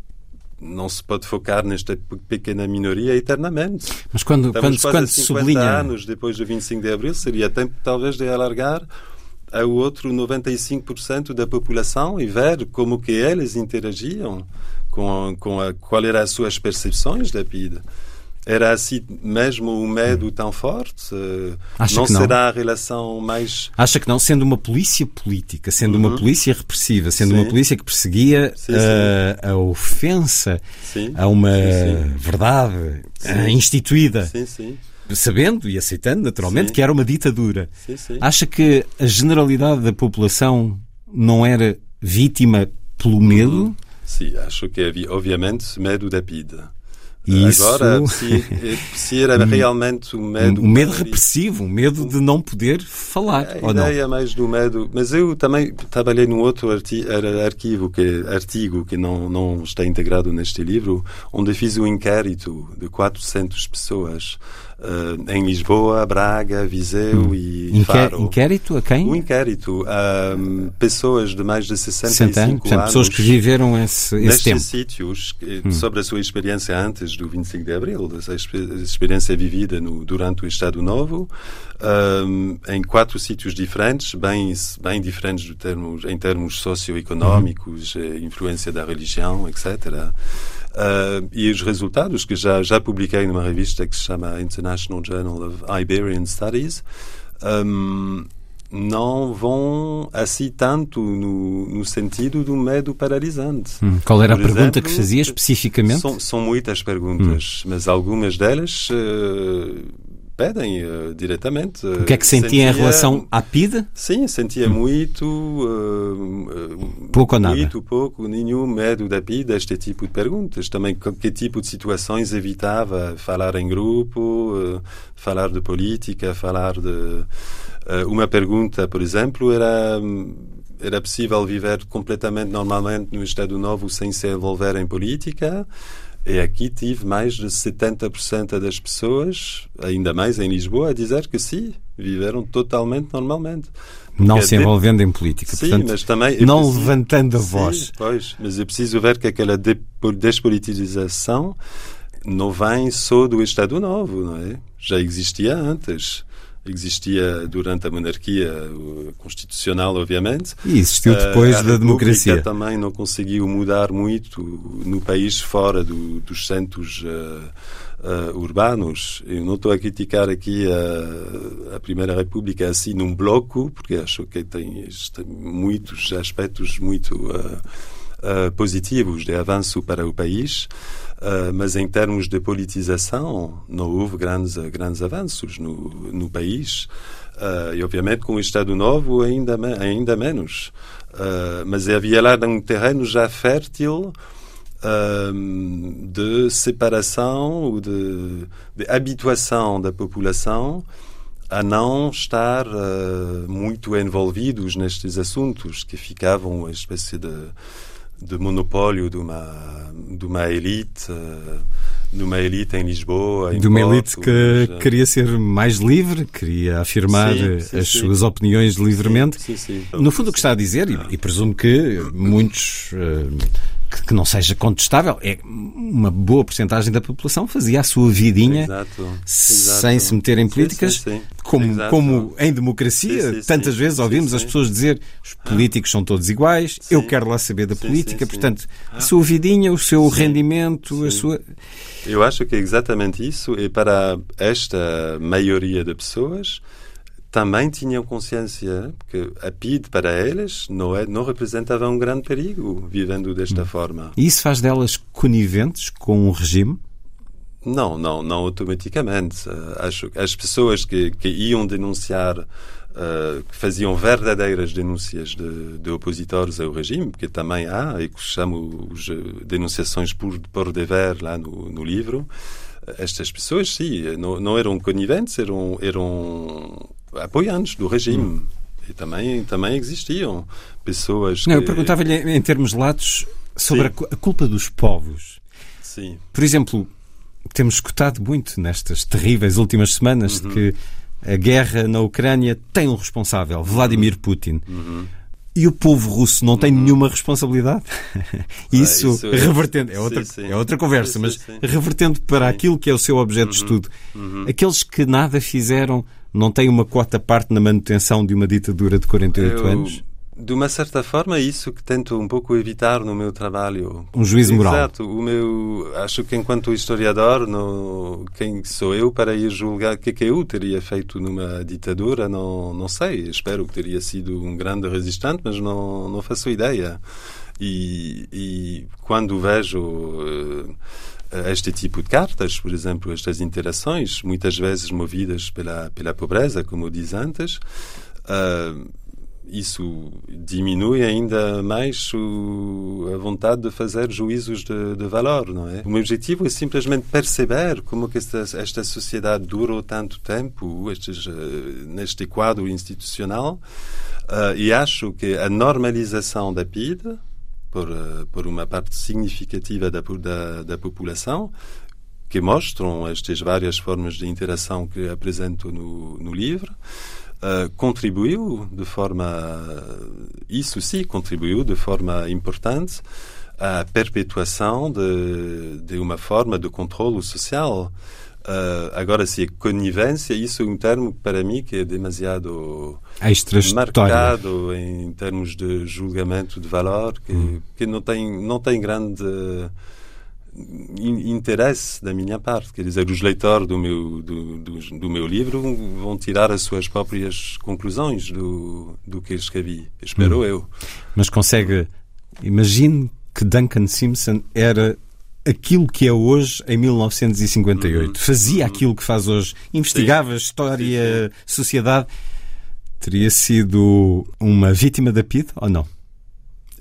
não se pode focar nesta pequena minoria eternamente. Mas quando, Estamos quando, quando se 50 sublinha. anos depois do 25 de abril, seria tempo talvez de alargar ao outro 95% da população e ver como que eles interagiam com, com a, qual eram as suas percepções da PIDE. Era assim mesmo o medo tão forte? Acha não que não? será a relação mais... Acha que não? Sendo uma polícia política, sendo uma polícia repressiva, sendo Sim. uma polícia que perseguia Sim, a, a ofensa Sim. a uma Sim, verdade eh, instituída, Sim, sim. Sabendo e aceitando naturalmente Sim. que era uma ditadura. Sim, sim. Acha que a generalidade da população não era vítima pelo medo? Sim, acho que havia, obviamente, medo da. E isso- Agora, se, se era realmente um medo... Um medo repressivo, um medo de não poder falar, A ou não? ideia mais do medo, mas eu também trabalhei num outro arti arquivo que artigo que não não está integrado neste livro, onde fiz um inquérito de 400 pessoas uh, em Lisboa, Braga, Viseu e Inqué- Faro. Inquérito a quem? Um inquérito a um, pessoas de mais de 65 60 anos? Portanto, anos pessoas que viveram esse, esse nestes tempo. Hum. sítios que- sobre a sua experiência antes do 25 de Abril, essa expe- experiência vivida no, durante o Estado Novo, um, em quatro sítios diferentes, bem, bem diferentes termos, em termos socioeconómicos, eh, influência da religião, etc. Uh, e os resultados que já, já publiquei numa revista que se chama International Journal of Iberian Studies, um, não vão assim tanto no, no sentido do medo paralisante. Hum, qual era Por a pergunta exemplo, que fazia especificamente? São, são muitas perguntas, mas algumas delas uh, pedem uh, diretamente. O que é que sentia, em relação à PIDE? Sim, sentia muito. Uh, pouco ou nada? Muito pouco, nenhum medo da PIDE, este tipo de perguntas. Também que tipo de situações evitava falar em grupo, falar de política, falar de. uma pergunta, por exemplo, era era possível viver completamente normalmente no Estado Novo sem se envolver em política. E aqui tive mais de 70% das pessoas, ainda mais em Lisboa, a dizer que sim, viveram totalmente normalmente. Não Porque se envolvendo em política, sim, portanto, mas também não preciso, levantando a sim, voz. Pois, mas é preciso ver que aquela despolitização não vem só do Estado Novo, não é? Já existia antes existia durante a monarquia constitucional, obviamente. E existiu depois uh, da democracia. também não conseguiu mudar muito no país fora do, dos centros uh, uh, urbanos. Eu não estou a criticar aqui a, a, Primeira República assim num bloco, porque acho que tem, tem muitos aspectos muito positivos de avanço para o país. Uh, mas em termos de politização, não houve grandes, grandes avanços no, no país. Uh, e, obviamente, com o Estado Novo, ainda, ainda menos. Uh, mas havia lá um terreno já fértil de separação, de, de habituação da população a não estar muito envolvidos nestes assuntos que ficavam uma espécie de de monopólio de uma, de uma elite, de uma elite em Lisboa. Em de uma elite que queria ser mais livre, queria afirmar sim, sim, as sim. suas opiniões livremente. No fundo, o que está a dizer, e, e presumo que muitos. Uh, que, que, não seja contestável, é uma boa porcentagem da população fazia a sua vidinha exato, sem se meter em políticas, Como, como em democracia, tantas vezes ouvimos as pessoas dizer os políticos são todos iguais, eu quero lá saber da política, portanto, a sua vidinha, o seu rendimento, a sua. Eu acho que é exatamente isso, e para esta maioria de pessoas também tinham consciência que a PID para elas não, é, não representava um grande perigo vivendo desta forma. E isso faz delas coniventes com o regime? Não, não, não automaticamente. Uh, acho as pessoas que, que iam denunciar, uh, que faziam verdadeiras denúncias de, de, opositores ao regime, que também há, e que chamamos denunciações por, por dever lá no, no livro, estas pessoas, sim, não, não eram coniventes, eram, eram apoiantes do regime. E também, também existiam pessoas Não, que... eu perguntava-lhe em termos latos sobre a, a, culpa dos povos. Sim. Por exemplo, temos escutado muito nestas terríveis últimas semanas uhum. de que a guerra na Ucrânia tem um responsável, Vladimir Putin. Uhum. E o povo russo não tem nenhuma responsabilidade? isso, ah, isso é... revertendo, é outra, sim, sim. É outra conversa, sim, mas revertendo para aquilo que é o seu objeto de estudo, uhum. aqueles que nada fizeram não têm uma quota parte na manutenção de uma ditadura de 48 Eu, anos? De uma certa forma, é isso que tento um pouco evitar no meu trabalho. Um juízo moral. Exato. O meu, acho que enquanto historiador, no, quem sou eu para ir julgar o que que eu teria feito numa ditadura? Não, não sei. Espero que teria sido um grande resistente, mas não, não faço ideia. E, e quando vejo uh, este tipo de cartas, por exemplo, estas interações, muitas vezes movidas pela, pela pobreza, como eu disse antes, uh, isso diminui ainda mais o, a vontade de fazer juízos de, de, valor, não é? O meu objetivo é simplesmente perceber como que esta, esta sociedade durou tanto tempo estes, uh, neste quadro institucional uh, e acho que a normalização da PIDE por, uh, por uma parte significativa da, da, da população que mostram estas várias formas de interação que apresento no, no livro Uh, contribuiu de forma, isso sim, contribuiu de forma importante à perpetuação de, de uma forma de controle social. Uh, agora, se conivência, isso é um termo para mim que é demasiado marcado em termos de julgamento de valor, que, hum. que não, tem, não tem grande interesse da minha parte. Quer dizer, os leitores do meu, do, do, do, meu livro vão tirar as suas próprias conclusões do, do que escrevi. Espero hum. eu. Mas consegue. Imagine que Duncan Simpson era aquilo que é hoje em 1958. Uhum. Fazia uhum. aquilo que faz hoje. Investigava Sim. história, Sim. sociedade. Teria sido uma vítima da PID ou não?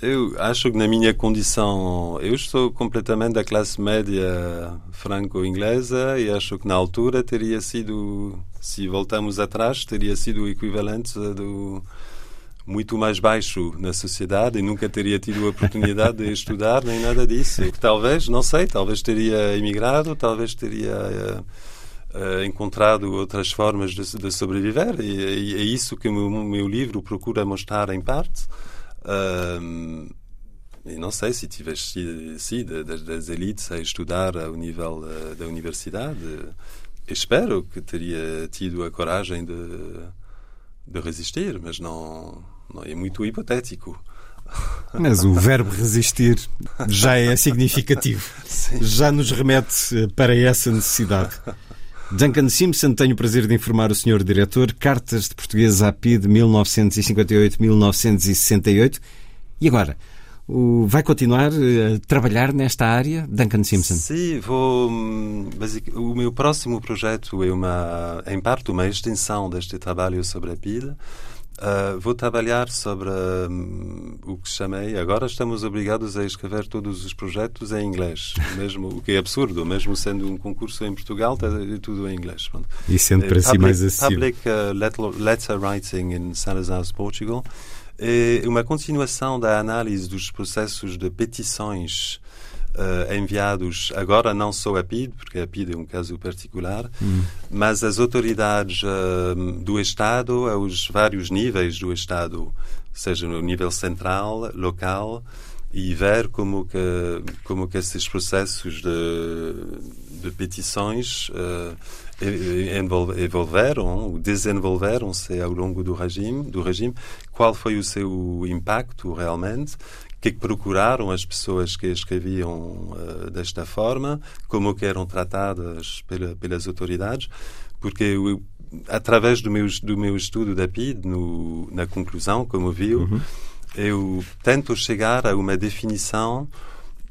Eu acho que na minha condição, eu estou completamente da classe média franco-inglesa e acho que na altura teria sido, se voltamos atrás, teria sido o equivalente do muito mais baixo na sociedade e nunca teria tido a oportunidade de estudar nem nada disso. Talvez, não sei, talvez teria emigrado, talvez teria uh, uh, encontrado outras formas de, de sobreviver e, e, é isso que o meu, meu livro procura mostrar em parte. Um, e não sei se tivesse sido das, das elites a estudar ao nível uh, da universidade. Espero que teria tido a coragem de, de resistir, mas não é muito hipotético. Mas o verbo resistir já é significativo. Sim. Já nos remete para essa necessidade. Duncan Simpson, tenho o prazer de informar o Sr. Diretor. Cartas de Português à PID 1958-1968. E agora? Vai continuar eh, a trabalhar nesta área, Duncan Simpson? Sim, vou. Hum, o meu próximo projeto é, uma, em parte, uma extensão deste trabalho sobre a PID. Uh, vou trabalhar sobre um, o que chamei. Agora estamos obrigados a escrever todos os projetos em inglês, mesmo o que é absurdo, mesmo sendo um concurso em Portugal, está tudo em inglês. Pronto. E sendo para si mais acessível. Public uh, letter, letter Writing in Salazar's Portugal é uma continuação da análise dos processos de petições uh, enviados agora não só a PID, porque a PID é um caso particular, hum. mas as autoridades uh, do Estado, aos vários níveis do Estado, seja no nível central, local, e ver como que como que esses processos de, de petições uh, evolveram, desenvolveram-se ao longo do regime, do regime, qual foi o seu impacto realmente, que, é que procuraram as pessoas que escreviam uh, desta forma, como eram tratadas pela, pelas autoridades, porque eu, através do meu, do meu estudo da PID, no, na conclusão, como viu, uhum. eu tento chegar a uma definição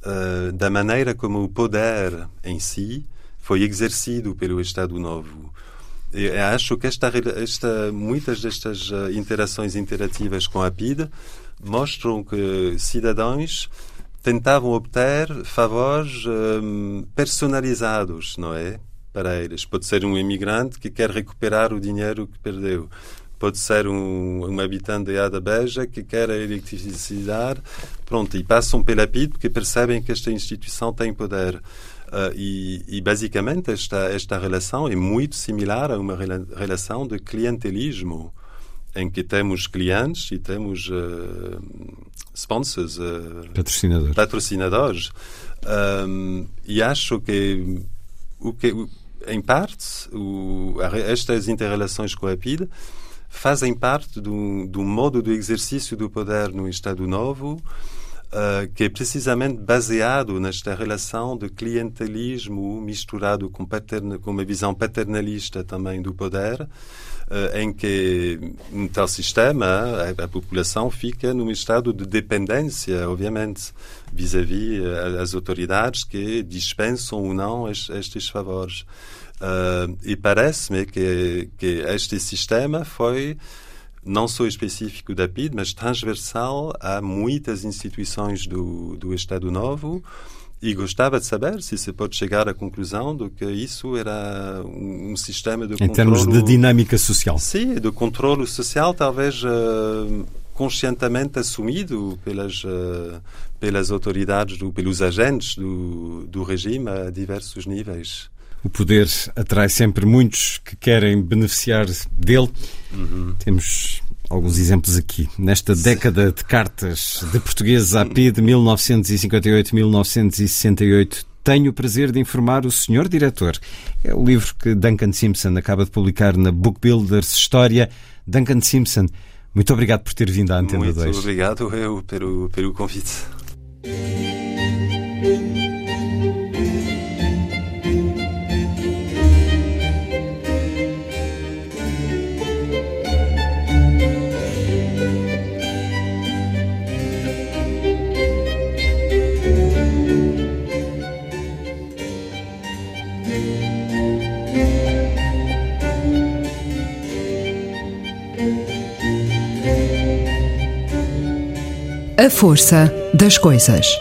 uh, da maneira como o poder em si foi exercido pelo Estado Novo. Eu acho que esta, esta, muitas destas uh, interações interativas com a PID mostram que cidadãos tentavam obter favores um, personalizados, não é? Para eles. Pode ser um imigrante que quer recuperar o dinheiro que perdeu. Pode ser um, um habitante de Ada Beja que quer a eletricidade. Pronto, e passam pela PID porque percebem que esta instituição tem poder. Uh, e, e, basicamente esta, esta relação é muito similar a uma rela relação de clientelismo em que temos clientes e temos uh, sponsors, uh, patrocinadores. patrocinadores. Um, e acho que, o que em parte, o, estas interrelações com a PID fazem parte do, do modo do exercício do poder no Estado Novo, Uh, que é precisamente baseado nesta relação de clientelismo misturado com, paterna, com uma visão paternalista também do poder, em que, um tal sistema, a, a, população fica num estado de dependência, obviamente, vis-à-vis -vis as autoridades que dispensam ou não estes favores. Uh, e parece-me que, que este sistema foi não só específico da PID, mas transversal a muitas instituições do, do Estado Novo, e gostava de saber se se pode chegar à conclusão de que isso era um, um sistema de Em termos de dinâmica social. Sim, de controle social, talvez uh, conscientemente assumido pelas, uh, pelas autoridades, do, pelos agentes do, do regime a diversos níveis. O poder atrai sempre muitos que querem beneficiar dele. Uhum. Temos alguns exemplos aqui. Nesta década de cartas de portugueses à PID 1958-1968, tenho o prazer de informar o senhor diretor. É o livro que Duncan Simpson acaba de publicar na Book Builders História. Duncan Simpson, muito obrigado por ter vindo à Antena muito 2. Muito obrigado eu pelo, pelo convite. A força das coisas.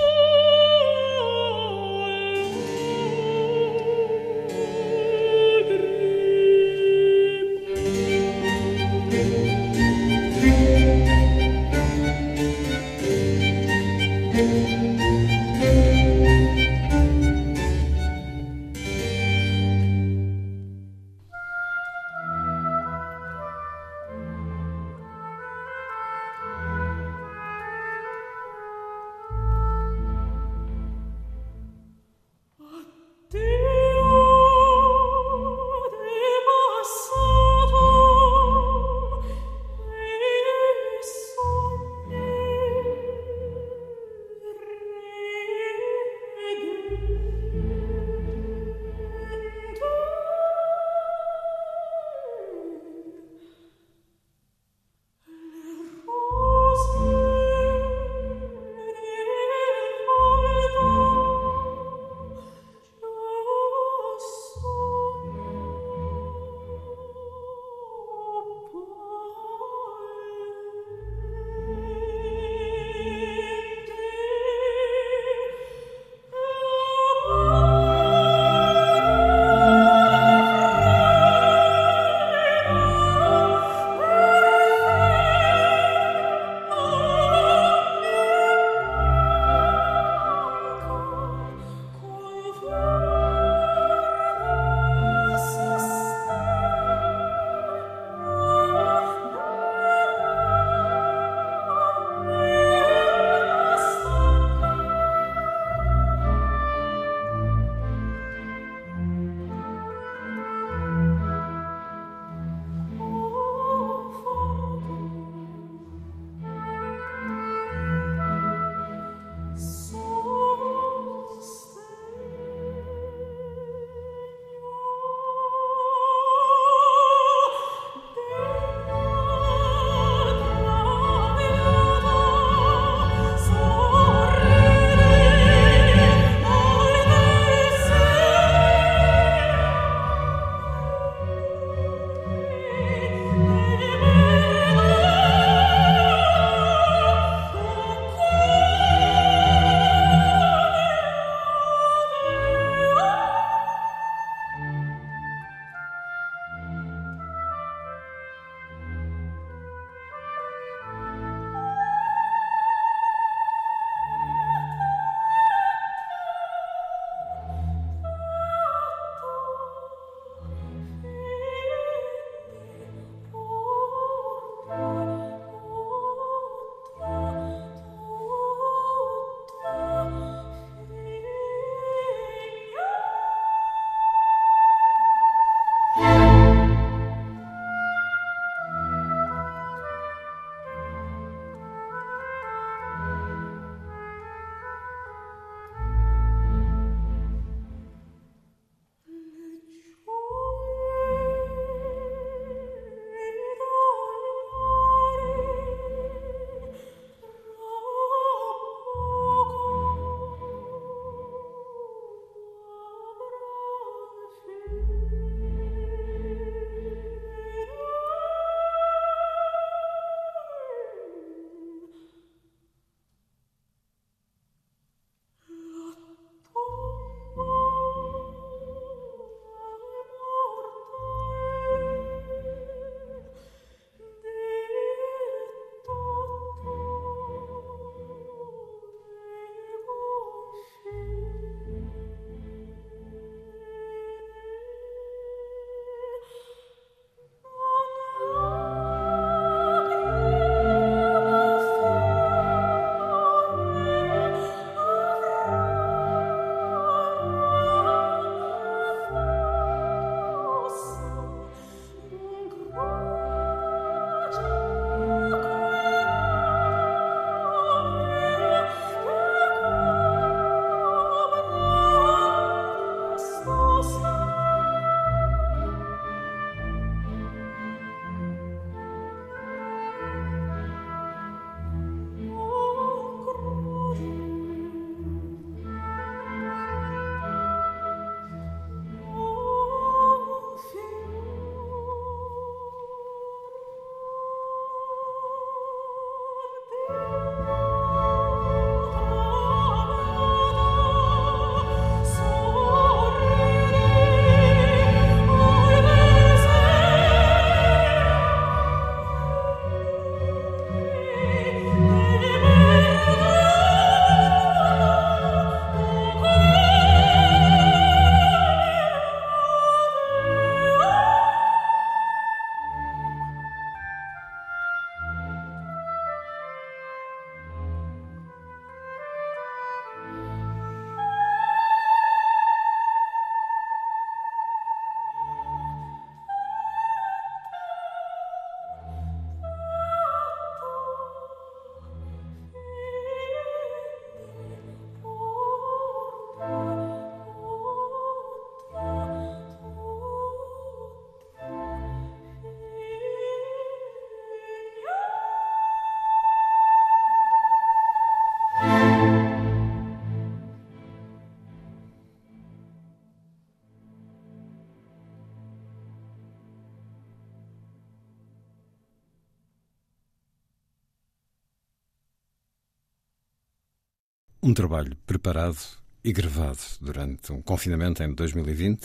Um trabalho preparado e gravado durante um confinamento em 2020,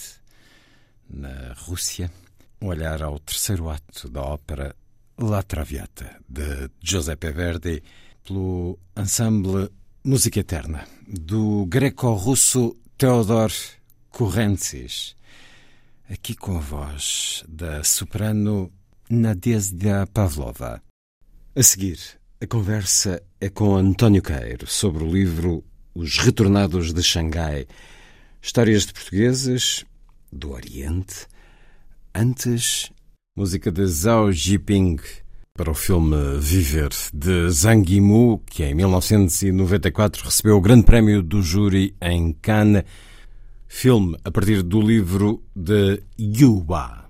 na Rússia. Um olhar ao terceiro ato da ópera La Traviata, de Giuseppe Verdi, pelo ensemble Música Eterna, do greco-russo Theodor Kurentsis. Aqui com a voz da soprano Nadezhda Pavlova. A seguir, a conversa é com António Queiro sobre o livro Os Retornados de Xangai. Histórias de portugueses do Oriente. Antes, música de Zhao Jiping para o filme Viver, de Zhang Yimou, que em 1994 recebeu o Grande Prémio do Júri em Cannes. Filme a partir do livro de Yuba.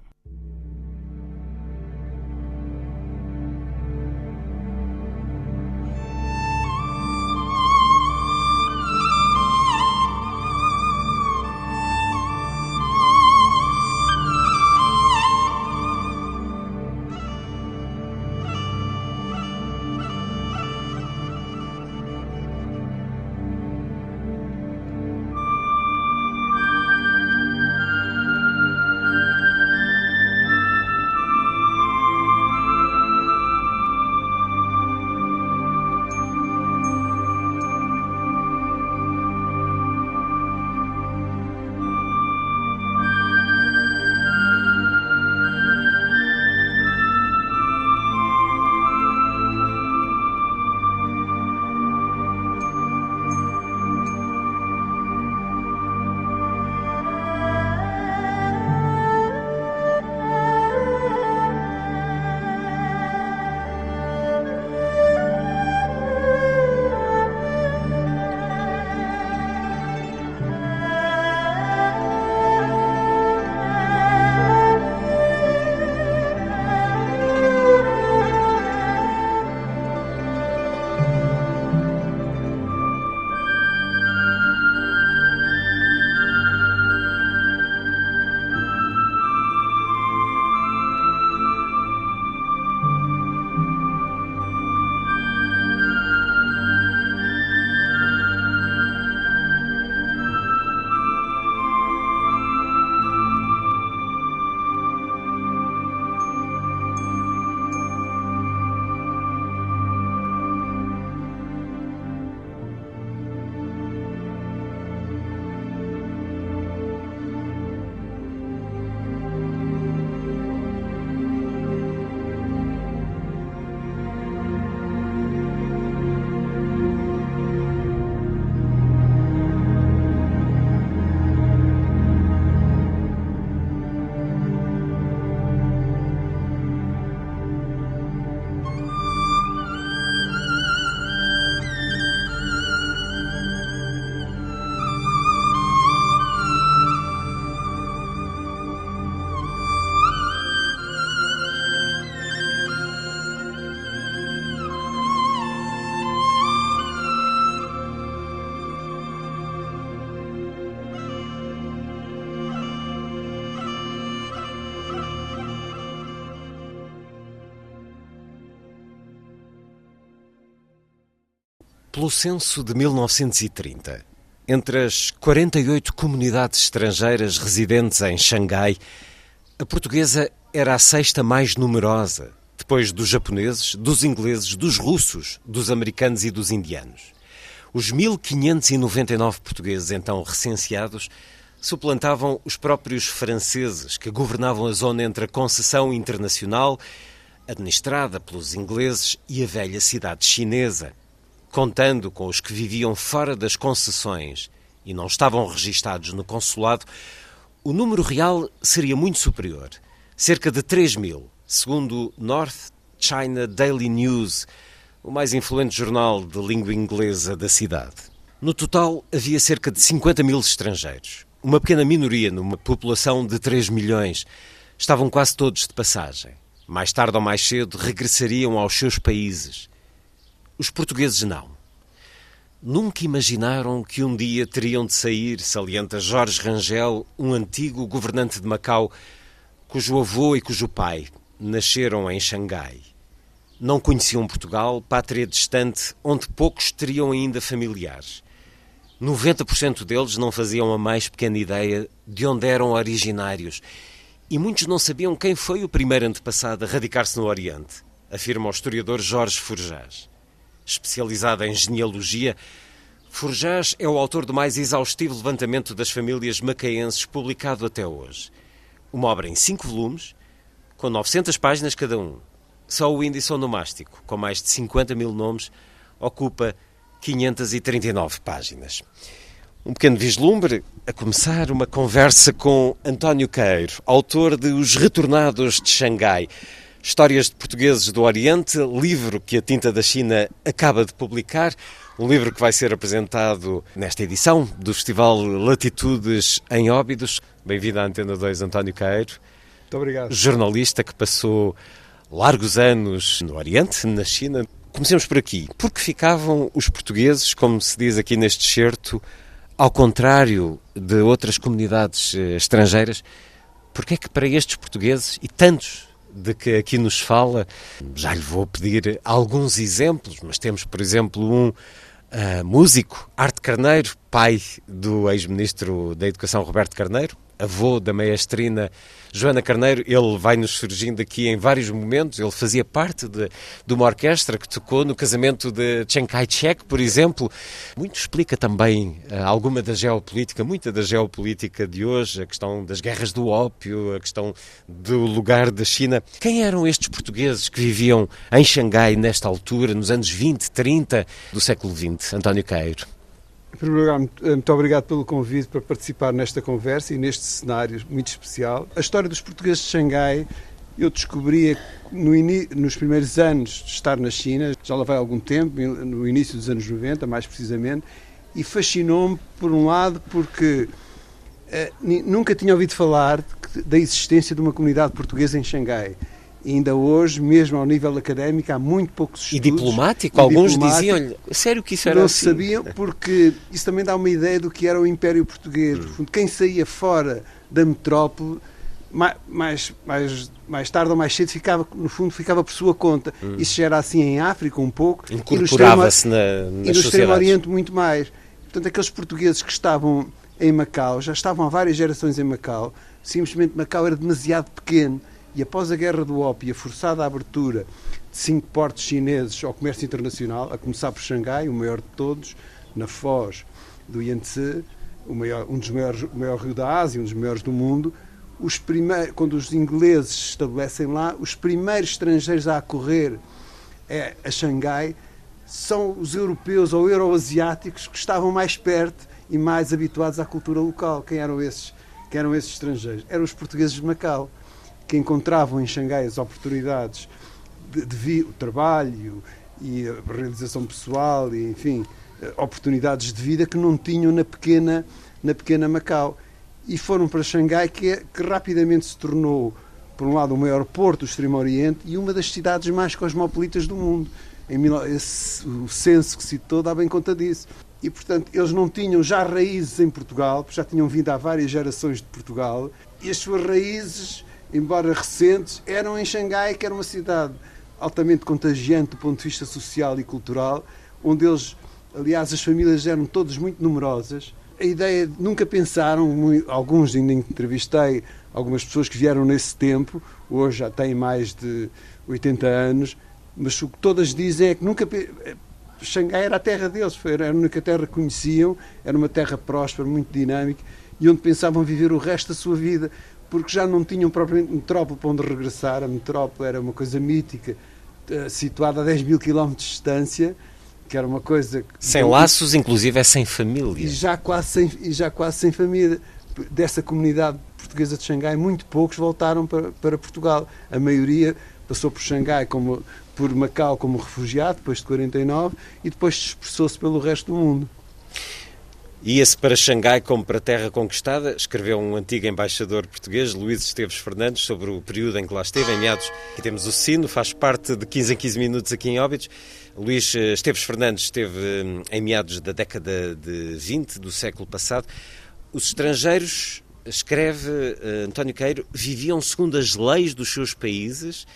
Pelo censo de 1930, entre as 48 comunidades estrangeiras residentes em Xangai, a portuguesa era a sexta mais numerosa, depois dos japoneses, dos ingleses, dos russos, dos americanos e dos indianos. Os 1.599 portugueses então recenseados suplantavam os próprios franceses que governavam a zona entre a concessão internacional, administrada pelos ingleses, e a velha cidade chinesa contando com os que viviam fora das concessões e não estavam registados no consulado, o número real seria muito superior, cerca de 3 mil, segundo North China Daily News, o mais influente jornal de língua inglesa da cidade. No total, havia cerca de 50 mil estrangeiros, uma pequena minoria numa população de 3 milhões. Estavam quase todos de passagem. Mais tarde ou mais cedo regressariam aos seus países os portugueses não. Nunca imaginaram que um dia teriam de sair, salienta Jorge Rangel, um antigo governante de Macau, cujo avô e cujo pai nasceram em Xangai. Não conheciam Portugal, pátria distante, onde poucos teriam ainda familiares. 90% deles não faziam a mais pequena ideia de onde eram originários. E muitos não sabiam quem foi o primeiro antepassado a radicar-se no Oriente, afirma o historiador Jorge Forjás. Especializado em genealogia, Forjás é o autor do mais exaustivo levantamento das famílias macaenses publicado até hoje. Uma obra em cinco volumes, com 900 páginas cada um. Só o índice onomástico, com mais de 50 mil nomes, ocupa 539 páginas. Um pequeno vislumbre, a começar uma conversa com António Queiro, autor de Os Retornados de Xangai, Histórias de Portugueses do Oriente, livro que a Tinta da China acaba de publicar, um livro que vai ser apresentado nesta edição do Festival Latitudes em Óbidos. Bem-vindo à Antena 2, António Queiro. Muito obrigado. Jornalista que passou largos anos no Oriente, na China. Comecemos por aqui. Por que ficavam os portugueses, como se diz aqui neste certo, ao contrário de outras comunidades eh, estrangeiras, porque é que para estes portugueses e tantos de que aqui nos fala, já lhe vou pedir alguns exemplos, mas temos, por exemplo, um uh, músico, Arte Carneiro, pai do ex-ministro da Educação Roberto Carneiro, avô da maestrina Joana Carneiro, ele vai nos surgindo aqui em vários momentos. Ele fazia parte de, de uma orquestra que tocou no casamento de Chiang Kai-shek, por exemplo. Muito explica também uh, alguma da geopolítica, muita da geopolítica de hoje, a questão das guerras do ópio, a questão do lugar da China. Quem eram estes portugueses que viviam em Xangai nesta altura, nos anos 20, 30 do século XX? António Cairo. Primeiro lugar, muito obrigado pelo convite para participar nesta conversa e neste cenário muito especial. A história dos portugueses de Xangai eu descobri no nos primeiros anos de estar na China, já lá vai algum tempo, no início dos anos 90, mais precisamente, e fascinou-me, por um lado, porque eh, nunca tinha ouvido falar da existência de uma comunidade portuguesa em Xangai ainda hoje, mesmo ao nível académico, há muito poucos estudos. E diplomático? E Alguns diziam-lhe, sério que isso era não assim? Não sabiam, porque isso também dá uma ideia do que era o Império Português. Hum. quem saía fora da metrópole, mais, mais, mais tarde ou mais cedo, ficava, no fundo, ficava por sua conta. Hum. Isso já era assim em África um pouco. Incorporava-se na, E no Extremo Oriente muito mais. Portanto, aqueles portugueses que estavam em Macau, já estavam há várias gerações em Macau, simplesmente Macau era demasiado pequeno e após a guerra do ópio e a forçada abertura de cinco portos chineses ao comércio internacional, a começar por Xangai, o maior de todos, na foz do Yangtze, maior, um dos maiores, o maior rio da Ásia, um dos maiores do mundo, os primeiros, quando os ingleses se estabelecem lá, os primeiros estrangeiros a acorrer é, a Xangai são os europeus ou euroasiáticos que estavam mais perto e mais habituados à cultura local. Quem eram esses? Quem eram esses estrangeiros? Eram os portugueses de Macau que encontravam em Xangai as oportunidades de, de o trabalho e a realização pessoal e, enfim, oportunidades de vida que não tinham na pequena, na pequena Macau. E foram para Xangai, que, que rapidamente se tornou, por um lado, o maior porto do Extremo Oriente e uma das cidades mais cosmopolitas do mundo. Em, esse, o censo que citou dá bem conta disso. E, portanto, eles não tinham já raízes em Portugal, já tinham vindo há várias gerações de Portugal, e as suas raízes embora recentes, eram em Xangai, que era uma cidade altamente contagiante do ponto de vista social e cultural, onde eles, aliás, as famílias eram todas muito numerosas. A ideia, nunca pensaram, alguns ainda entrevistei, algumas pessoas que vieram nesse tempo, hoje já têm mais de 80 anos, mas o que todas dizem é que nunca. Xangai era a terra deles, era a única terra que conheciam, era uma terra próspera, muito dinâmica e onde pensavam viver o resto da sua vida porque já não tinham propriamente metrópole para onde regressar. A metrópole era uma coisa mítica, eh, situada a 10 mil quilómetros de distância, que era uma coisa... Sem laços, inclusive é sem família. E já quase sem, e já quase sem família. Dessa comunidade portuguesa de Xangai, muito poucos voltaram para, para Portugal. A maioria passou por Xangai como por Macau como refugiado, depois de 49, e depois dispersou-se pelo resto do mundo. Ia-se para Xangai como para terra conquistada, escreveu um antigo embaixador português, Luís Esteves Fernandes, sobre o período em que lá esteve, em meados. Aqui temos o sino, faz parte de 15 em 15 minutos aqui em Óbidos. Luís eh, Esteves Fernandes esteve hum, em meados da década de 20 do século passado. Os estrangeiros, escreve uh, António Queiro, viviam segundo as leis dos seus países,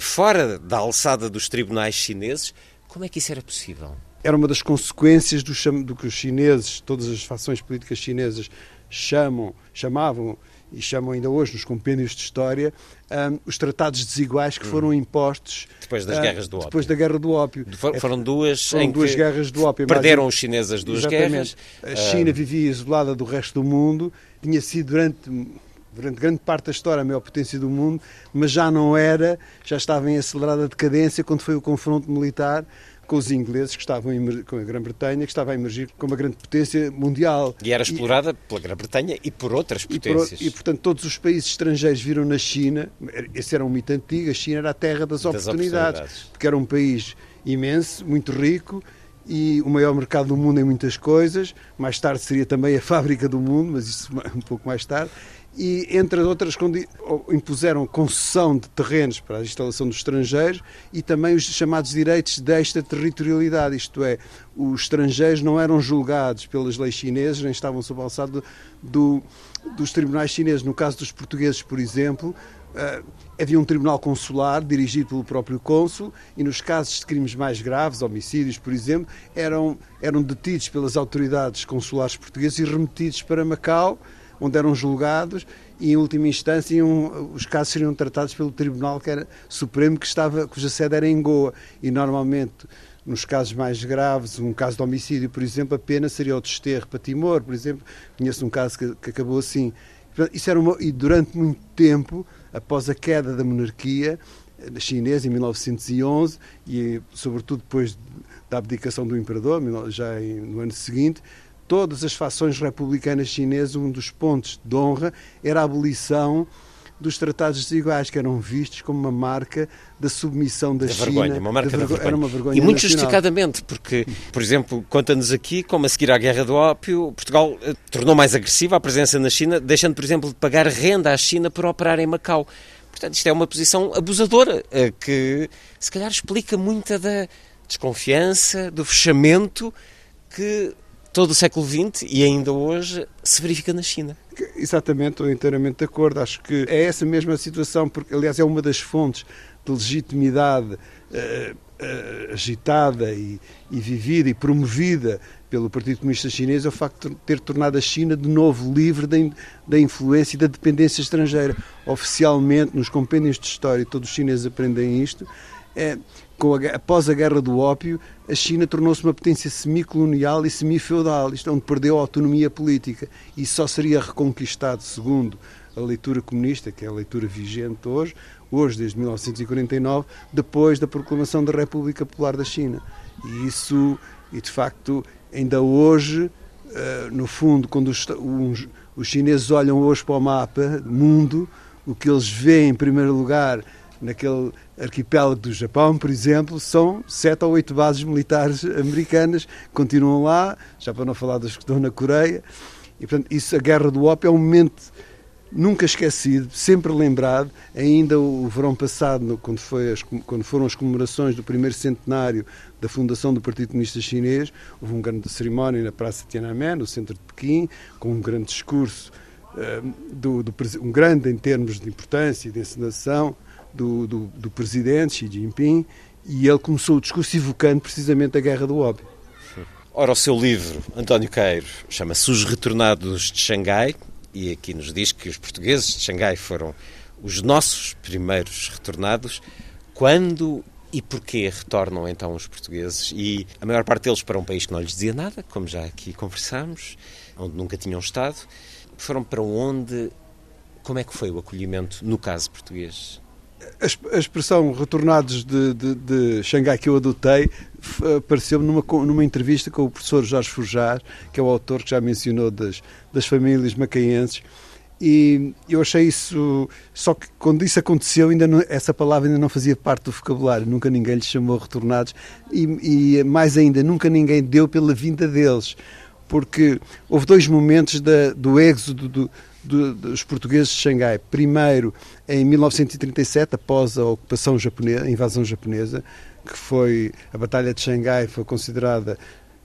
fora da alçada dos tribunais chineses. Como é que isso era possível? Era uma das consequências do, do que os chineses, todas as fações políticas chinesas chamam, chamavam e chamam ainda hoje nos compêndios de história um, os tratados desiguais que foram impostos depois das uh, guerras do ópio. Depois da guerra do ópio. For, foram duas foram duas guerras do ópio. Perderam os chineses as duas Exatamente. guerras. A China vivia isolada do resto do mundo, tinha sido durante durante grande parte da história a maior potência do mundo, mas já não era, já estava em acelerada decadência quando foi o confronto militar com os ingleses que estavam com a Grã-Bretanha que estava a emergir como uma grande potência mundial. E era explorada e, pela Grã-Bretanha e por outras potências e, por, e, portanto todos os países estrangeiros viram na China esse era um mito antigo a China era a terra das, das oportunidades, oportunidades. porque era um país imenso muito rico e o maior mercado do mundo em muitas coisas. Mais tarde seria também a fábrica do mundo mas isso um pouco mais tarde e, entre outras, impuseram concessão de terrenos para a instalação dos estrangeiros e também os chamados direitos de extraterritorialidade, isto é, os estrangeiros não eram julgados pelas leis chinesas, nem estavam sob a alçada do, do, dos tribunais chineses. No caso dos portugueses, por exemplo, uh, havia um tribunal consular dirigido pelo próprio cônsul e nos casos de crimes mais graves, homicídios, por exemplo, eram, eram detidos pelas autoridades consulares portuguesas e remetidos para Macau onde eram julgados e, em última instância, iam, os casos seriam tratados pelo Tribunal que era Supremo, que estava, cuja sede era em Goa. E, normalmente, nos casos mais graves, um caso de homicídio, por exemplo, a pena seria o desterro para Timor, por exemplo. Conheço um caso que, que acabou assim. Isso era uma, e durante muito tempo, após a queda da monarquia eh, chinesa, em 1911, e sobretudo depois da abdicação do imperador, já no ano seguinte, todas as fações republicanas chinesas, um dos pontos de honra era a abolição dos tratados desiguais, que eram vistos como uma marca da submissão da, da China. Vergonha, uma marca da vergonha. vergonha. Era uma vergonha e muito nacional. justificadamente, porque, por exemplo, conta-nos aqui como a seguir à Guerra do Ópio, Portugal eh, tornou mais agressiva a presença na China, deixando, por exemplo, de pagar renda à China por operar em Macau. Portanto, isto é uma posição abusadora, eh, que se calhar explica muita da desconfiança, do fechamento que todo o século XX e ainda hoje se verifica na China. Exatamente, estou inteiramente de acordo. Acho que é essa mesma situação, porque, aliás, é uma das fontes de legitimidade uh, uh, agitada e, e, vivida e promovida pelo Partido Comunista Chinês, é o facto de ter tornado a China de novo livre da, da influência e da dependência estrangeira. Oficialmente, nos compêndios de história, todos os chineses aprendem isto. É, a, após a Guerra do Ópio, a China tornou-se uma potência semicolonial e semifeudal, isto é, onde perdeu a autonomia política e só seria reconquistado, segundo a leitura comunista, que é a leitura vigente hoje, hoje desde 1949, depois da proclamação da República Popular da China. E isso, e de facto, ainda hoje, eh, no fundo, quando os, os chineses olham hoje para o mapa do mundo, o que eles veem em primeiro lugar naquele arquipélago do Japão, por exemplo, são sete ou oito bases militares americanas continuam lá, já para não falar das que estão na Coreia. E, portanto, isso, a Guerra do Ópio é um momento nunca esquecido, sempre lembrado. Ainda o verão passado, quando, as, quando foram as comemorações do primeiro centenário da fundação do Partido Comunista Chinês, houve uma grande cerimónia na Praça Tiananmen, no centro de Pequim, com um grande discurso, do, do, um grande em termos de importância e de encenação, do, do, do presidente Xi Jinping e ele começou o discurso evocando precisamente a guerra do ópio. Ora, o seu livro, António Queiro, chama-se Os Retornados de Xangai e aqui nos diz que os portugueses de Xangai foram os nossos primeiros retornados. Quando e porquê retornam então os portugueses? E a maior parte deles para um país que não lhes dizia nada, como já aqui conversámos, onde nunca tinham estado. Foram para onde? Como é que foi o acolhimento no caso português? A expressão retornados de, de, de Xangai que eu adotei apareceu-me numa, numa entrevista com o professor Jorge Forjar, que é o autor que já mencionou das, das famílias macaenses, e eu achei isso. Só que quando isso aconteceu, ainda não, essa palavra ainda não fazia parte do vocabulário, nunca ninguém lhes chamou retornados, e, e mais ainda, nunca ninguém deu pela vinda deles, porque houve dois momentos da, do êxodo do, dos portugueses de Xangai. Primeiro, em 1937, após a ocupação japonesa, a invasão japonesa, que foi a Batalha de Xangai, foi considerada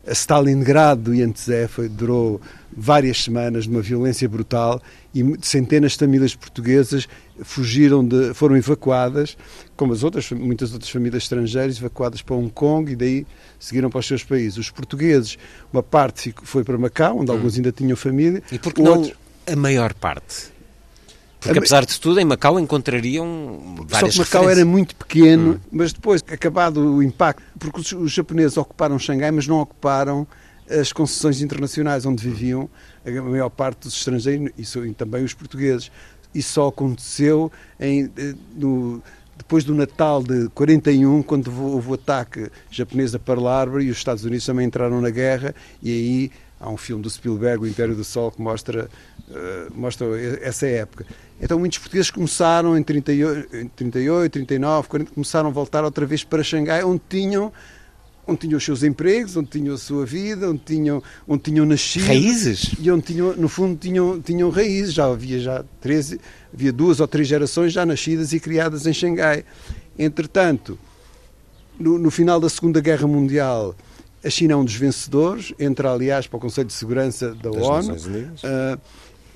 a Stalingrado do Iantezé foi, durou várias semanas de uma violência brutal e centenas de famílias portuguesas fugiram de, foram evacuadas, como as outras, muitas outras famílias estrangeiras, evacuadas para Hong Kong e daí seguiram para os seus países. Os portugueses, uma parte foi para Macau, onde hum. alguns ainda tinham família. E porque não a maior parte? Porque, apesar de tudo, em Macau encontrariam várias Só que Macau era muito pequeno, hum. mas depois, acabado o impacto, porque os, os japoneses ocuparam Xangai, mas não ocuparam as concessões internacionais onde viviam a maior parte dos estrangeiros e, também os portugueses. Isso só aconteceu em, eh, no, depois do Natal de 41, quando houve o ataque japonês a Pearl Harbor e os Estados Unidos também entraram na guerra e aí há um filme do Spielberg, O Império do Sol, que mostra, uh, mostra essa época. Então muitos portugueses começaram em 38, em 38 39, 40, começaram a voltar outra vez para Xangai, onde tinham onde tinham os seus empregos, onde tinham a sua vida, onde tinham, onde tinham nascido. Raízes? E onde tinham, no fundo, tinham, tinham raízes. Já havia já 13, havia duas ou três gerações já nascidas e criadas em Xangai. Entretanto, no, no final da Segunda Guerra Mundial, a China é um dos vencedores, entra, aliás, para o Conselho de Segurança da das ONU. Uh,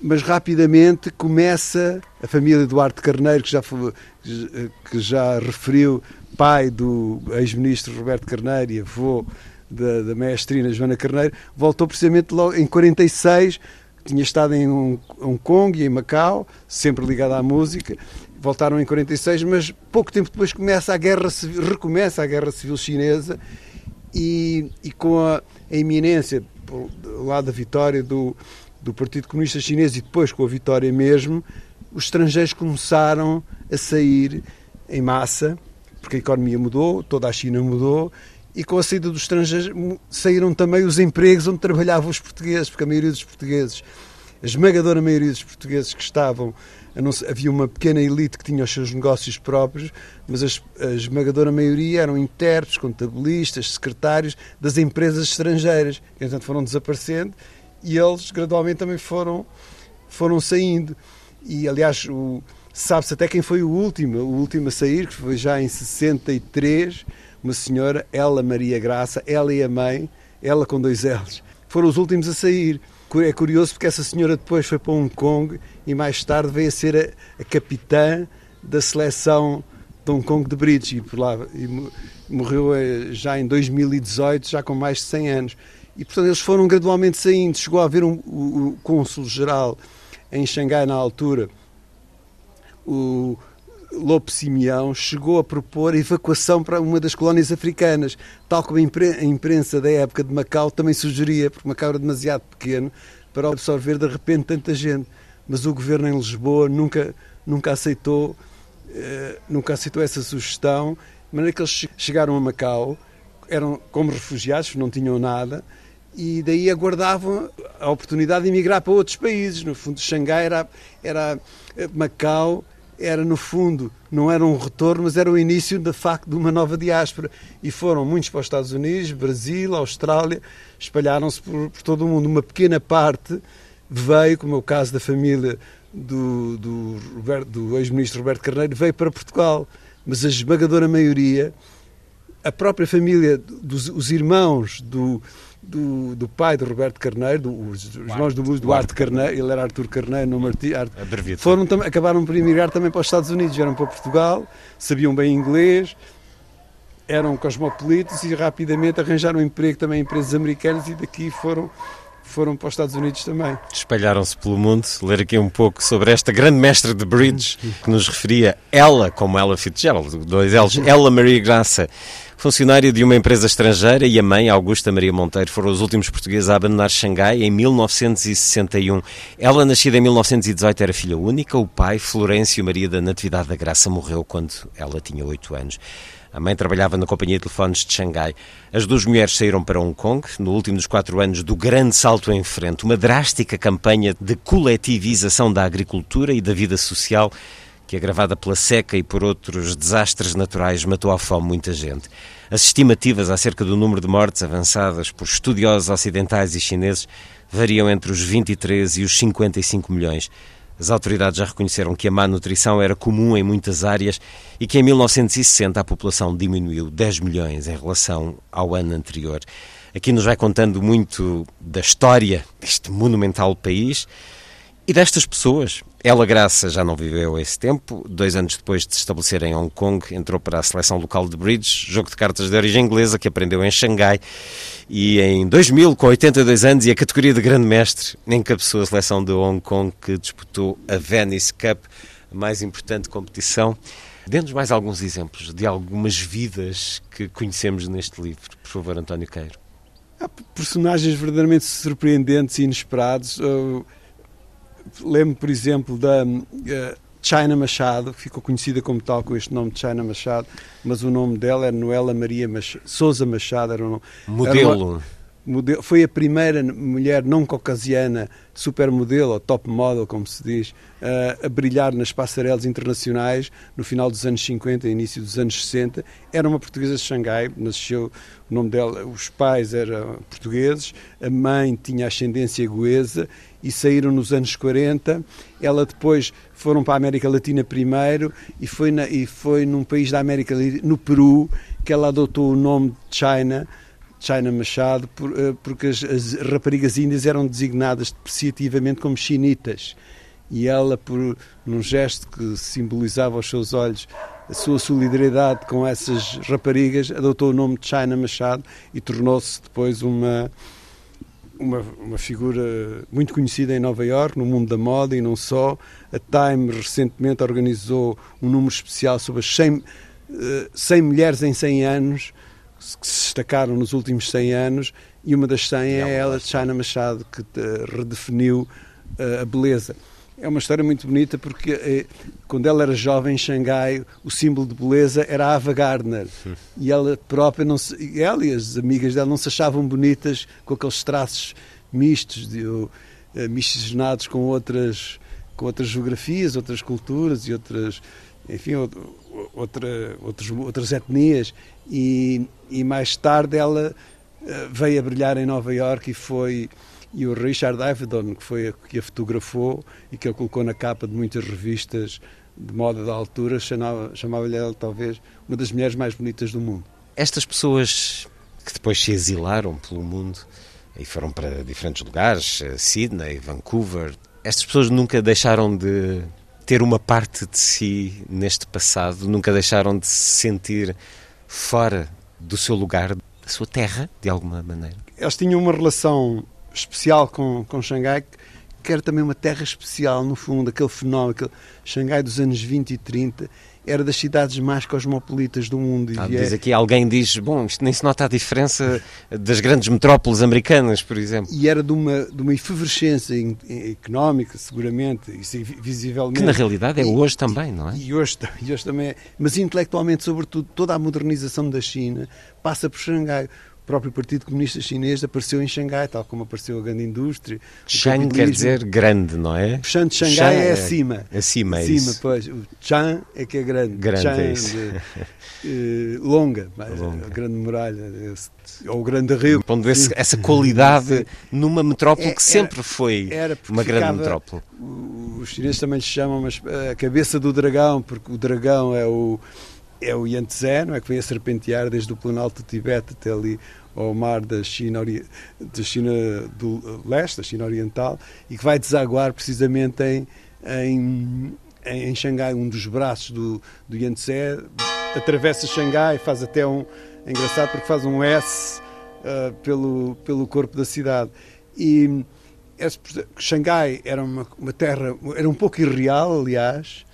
mas rapidamente começa a família Duarte Carneiro, que já, foi, que já referiu, pai do ex-ministro Roberto Carneiro e avô da, da maestrina Joana Carneiro, voltou precisamente logo em 46, tinha estado em Hong Kong e em Macau, sempre ligado à música, voltaram em 46, mas pouco tempo depois começa a guerra civil, recomeça a guerra civil chinesa e, e com a, a iminência do lado da vitória do, do Partido Comunista Chinês e depois com a vitória mesmo, os estrangeiros começaram a sair em massa porque a economia mudou, toda a China mudou e com a saída dos estrangeiros saíram também os empregos onde trabalhavam os portugueses, porque a maioria dos portugueses, a esmagadora maioria dos portugueses que estavam, havia uma pequena elite que tinha os seus negócios próprios, mas a, esmagadora maioria eram intérpretes, contabilistas, secretários das empresas estrangeiras, que entretanto foram desaparecendo e eles gradualmente também foram, foram saindo. E aliás, Sabe-se até quem foi o último, o último a sair, que foi já em 63, uma senhora, ela Maria Graça, ela e a mãe, ela com dois L's, foram os últimos a sair. É curioso porque essa senhora depois foi para Hong Kong e mais tarde veio a ser a, a capitã da seleção de Hong Kong de bridge e por lá e morreu eh, já em 2018, já com mais de 100 anos. E portanto eles foram gradualmente saindo. Chegou a haver um, o, o cônsul-geral em Xangai na altura, o Lope Simeão chegou a propor a evacuação para uma das colónias africanas, tal como a imprensa da época de Macau também sugeria, porque Macau era demasiado pequeno para absorver de repente tanta gente. Mas o governo em Lisboa nunca, nunca aceitou eh, nunca aceitou essa sugestão, de maneira que eles chegaram a Macau, eram como refugiados, não tinham nada, e daí aguardavam a oportunidade de emigrar para outros países. No fundo, Xangai era, era eh, Macau era no fundo, não era um retorno, mas era o início de facto de uma nova diáspora. E foram muitos para os Estados Unidos, Brasil, Austrália, espalharam-se por, por, todo o mundo. Uma pequena parte veio, como é o caso da família do, do, do ex-ministro Roberto Carneiro, veio para Portugal. Mas a esmagadora maioria, a própria família, dos os irmãos do, do, do pai de Roberto Carneiro, do, os irmãos do Duarte. Carneiro, ele era Artur Carneiro, não Art, foram, acabaram por emigrar também para os Estados Unidos, vieram para Portugal, sabiam bem inglês, eram cosmopolitas e rapidamente arranjaram emprego também em empresas americanas e daqui foram foram para os Estados Unidos também. Espalharam-se pelo mundo. Ler aqui um pouco sobre esta grande mestra de bridge que nos referia ela, como ela Fitzgerald, dois L's, ela Maria Graça, funcionária de uma empresa estrangeira, e a mãe, Augusta Maria Monteiro, foram os últimos portugueses a abandonar Xangai em 1961. Ela, nascida em 1918, era filha única. O pai, Florencio Maria da Natividade da Graça, morreu quando ela tinha oito anos. A mãe trabalhava na Companhia de Telefones de Xangai. As duas mulheres saíram para Hong Kong no último dos quatro anos do grande salto em frente, uma drástica campanha de coletivização da agricultura e da vida social que, agravada pela seca e por outros desastres naturais, matou à fome muita gente. As estimativas acerca do número de mortes avançadas por estudiosos ocidentais e chineses variam entre os 23 e os 55 milhões. As autoridades já reconheceram que a má nutrição era comum em muitas áreas e que em 1960 a população diminuiu 10 milhões em relação ao ano anterior. Aqui nos vai contando muito da história deste monumental país e destas pessoas. Ela Graça já não viveu esse tempo. Dois anos depois de se estabelecer em Hong Kong, entrou para a seleção local de bridge, jogo de cartas de origem inglesa, que aprendeu em Xangai. E em 2000, com 82 anos e a categoria de grande mestre, encabeçou a seleção de Hong Kong, que disputou a Venice Cup, a mais importante competição. Dê-nos mais alguns exemplos de algumas vidas que conhecemos neste livro, por favor, António Queiro. Há personagens verdadeiramente surpreendentes e inesperados. Eu lembro, por exemplo, da uh, China Machado, que ficou conhecida como tal com este nome de China Machado, mas o nome dela era Noela Maria Souza Machado. Era um, Modelo. Era uma, modelo. Foi a primeira mulher não caucasiana supermodelo, ou top model, como se diz, uh, a brilhar nas passarelas internacionais no final dos anos 50 e início dos anos 60. Era uma portuguesa de Xangai, nasceu, o nome dela, os pais eram portugueses, a mãe tinha ascendência goesa e saíram nos anos 40. Ela depois foram para a América Latina primeiro e foi, na, e foi num país da América no Peru, que ela adotou o nome de China China Machado, por, uh, porque as, as, raparigas índias eram designadas depreciativamente como chinitas. E ela, por num gesto que simbolizava aos seus olhos a sua solidariedade com essas raparigas, adotou o nome de China Machado e tornou-se depois uma, uma, uma, figura muito conhecida em Nova York, no mundo da moda e não só. A Time recentemente organizou um número especial sobre as 100, uh, 100 mulheres em 100 anos que se destacaram nos últimos 100 anos e uma das 100 é ela de China Machado, que eh, redefiniu uh, a beleza. É uma história muito bonita porque eh, quando ela era jovem em Xangai, o símbolo de beleza era a Ava Gardner. E ela própria, não se, ela e as amigas dela não se achavam bonitas com aqueles traços mistos, de, uh, miscigenados com outras, com outras geografias, outras culturas e outras, enfim, outra, outras etnias e, e mais tarde ela eh, veio a brilhar em Nova York e foi e o Richard Avedon que foi a, que a fotografou e que a colocou na capa de muitas revistas de moda da altura chamava-lhe chamava ela talvez uma das mulheres mais bonitas do mundo. Estas pessoas que depois se exilaram pelo mundo e foram para diferentes lugares, eh, Sydney, Vancouver, estas pessoas nunca deixaram de ter uma parte de si neste passado, nunca deixaram de se sentir fora do seu lugar, da sua terra, de alguma maneira? Eles tinham uma relação especial com, com Xangai, que era também uma terra especial, no fundo, aquele fenómeno, aquele Xangai dos anos 20 e 30, era das cidades mais cosmopolitas do mundo. Ah, diz aqui, alguém diz, bom, isto nem se nota a diferença das grandes metrópoles americanas, por exemplo. E era de uma, de uma efervescência económica, seguramente, e visivelmente. Que na realidade é hoje também, não é? E hoje, e hoje também é. Mas intelectualmente, sobretudo, toda a modernização da China passa por Xangai o próprio Partido Comunista Chinês apareceu em Xangai, tal como apareceu a grande indústria. Shang quer dizer grande, não é? Shan de Xangai é, é acima. Acima, é acima, pois. O Chan é que é grande. Grande, Chan, é isso. De, uh, longa, longa, a grande muralha, ou o grande rio. Pondo esse, essa qualidade numa metrópole é, que sempre era, foi era uma grande metrópole. Os chineses também lhe chamam mas, a cabeça do dragão, porque o dragão é o é o Yangtze, não é? Que vem a serpentear desde o Planalto do Tibete até ali ao mar da China, da China do Leste, da China Oriental, e que vai desaguar precisamente em, em, em Xangai, um dos braços do, do Yangtze, atravessa Xangai, faz até um. É engraçado porque faz um S uh, pelo, pelo corpo da cidade. E esse, Xangai era uma, uma terra, era um pouco irreal, aliás,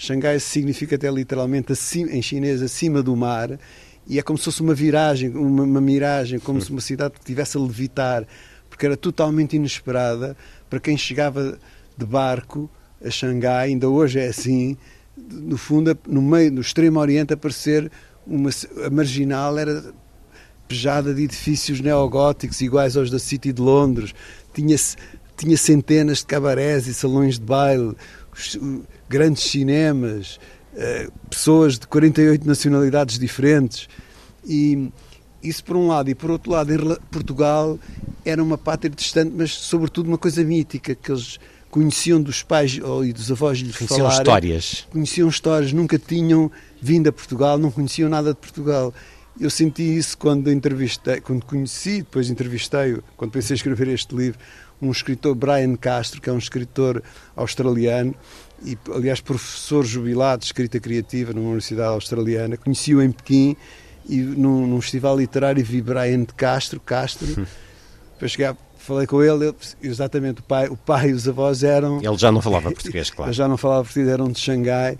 Xangai significa até literalmente acima, em chinês acima do mar e é como se fosse uma viragem, uma, uma miragem, como se uma cidade estivesse a levitar, porque era totalmente inesperada para quem chegava de barco a Xangai, ainda hoje é assim, no fundo, no meio, no extremo oriente, aparecer uma, a marginal era pejada de edifícios neogóticos iguais aos da City de Londres, tinha, tinha centenas de cabarés e salões de baile, grandes cinemas, eh, pessoas de 48 nacionalidades diferentes. E isso por um lado. E por outro lado, Portugal era uma pátria distante, mas sobretudo uma coisa mítica, que eles conheciam dos pais ou, e dos avós lhes Conheciam falarem. histórias. Conheciam histórias, nunca tinham vindo a Portugal, não conheciam nada de Portugal. Eu senti isso quando entrevistei, quando conheci, depois entrevistei, quando pensei em escrever este livro, um escritor, Brian Castro, que é um escritor australiano e, aliás, professor jubilado de escrita criativa numa universidade australiana. Conheci-o em Pequim e num, num festival literário vi Brian de Castro, Castro. Depois cheguei, falei com ele, ele- exatamente, o pai, o pai e os avós eram... Ele já não falava português, claro. Eu já não falava português, eram de Xangai.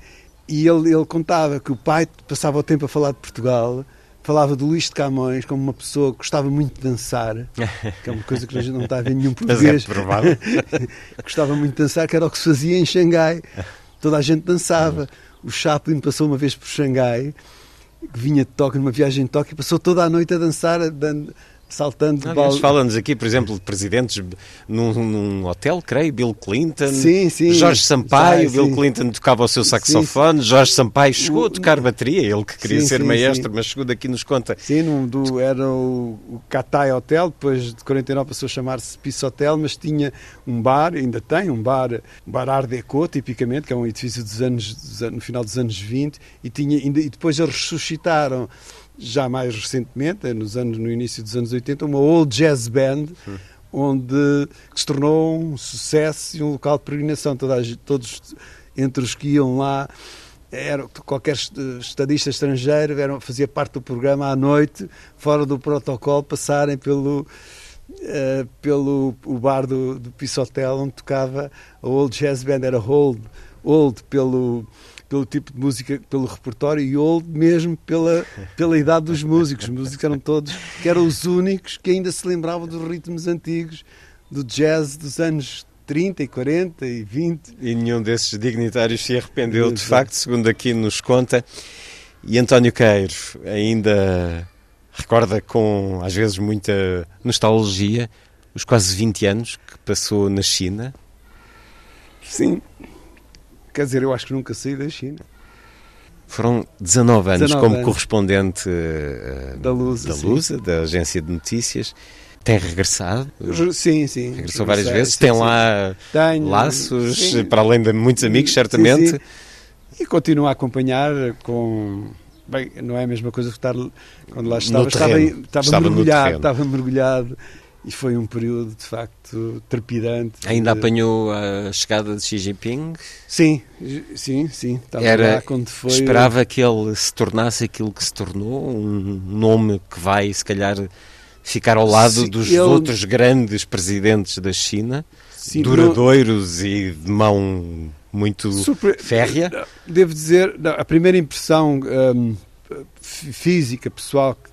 E ele, ele contava que o pai passava o tempo a falar de Portugal, falava de Luís de Camões como uma pessoa que gostava muito de dançar, que é uma coisa que a gente não está a ver nenhum é português. provável. gostava muito de dançar, que era o que se fazia em Xangai. Toda a gente dançava. O Chaplin passou uma vez por Xangai, que vinha de Tóquio, numa viagem de Tóquio, e passou toda a noite a dançar, dando- saltando de balde. fala-nos aqui, por exemplo, de presidentes num, num hotel, creio, Bill Clinton, Sim, sim. Jorge Sampaio, Já, Bill sim. Clinton tocava o seu saxofone, Jorge Sampaio chegou a tocar bateria, ele que queria Sim, ser sim, maestro, sim. mas chegou daqui nos conta. Sim, num do, era o, o Catay Hotel, depois de 49 passou a chamar-se Peace Hotel, mas tinha um bar, ainda tem um bar, um bar Art Deco, tipicamente, que é um edifício dos anos, dos no final dos anos 20, e, tinha, ainda, e depois eles ressuscitaram, já mais recentemente, nos anos, no início dos anos 80, uma old jazz band, onde que se tornou um sucesso e um local de peregrinação. Toda a gente- todos entre os que iam lá era qualquer est- estadista estrangeiro era, fazia parte do programa à noite, fora do protocolo, passarem pelo eh, pelo o bar do, do Peace Hotel onde tocava a Old Jazz Band, era old, old pelo pelo tipo de música, pelo repertório e old mesmo pela, pela idade dos músicos. Os músicos eram todos, que eram os únicos que ainda se lembravam dos ritmos antigos do jazz dos anos 30 e 40 e 20. E nenhum desses dignitários se arrependeu, de facto, segundo aqui nos conta. E António Queiro ainda recorda com, às vezes, muita nostalgia os quase 20 anos que passou na China. Sim. Quer dizer, eu acho que nunca saí da China. Foram 19 anos 19 como anos. correspondente eh, Da Lusa, da. Lusa, da agência de notícias. Tem regressado? Re- Sim, sim. Regressou várias vezes. sim, Tem sim. lá Tenho, laços, sim. para além de muitos amigos, certamente. E continuo a acompanhar com. Bem, não é a mesma coisa que estar quando lá estava. Estava, estava, Estava mergulhado, estava mergulhado e foi um período de facto trepidante. Ainda De- apanhou a chegada de Xi Jinping? Sim, sim, sim. Estava Era, lá quando foi. esperava que ele se tornasse aquilo que se tornou, um nome que vai, se calhar, ficar ao lado Sim, dos ele- outros grandes presidentes da China, Sim, duradouros e de mão muito férrea. Devo dizer, não, a primeira impressão fí- física, pessoal, que,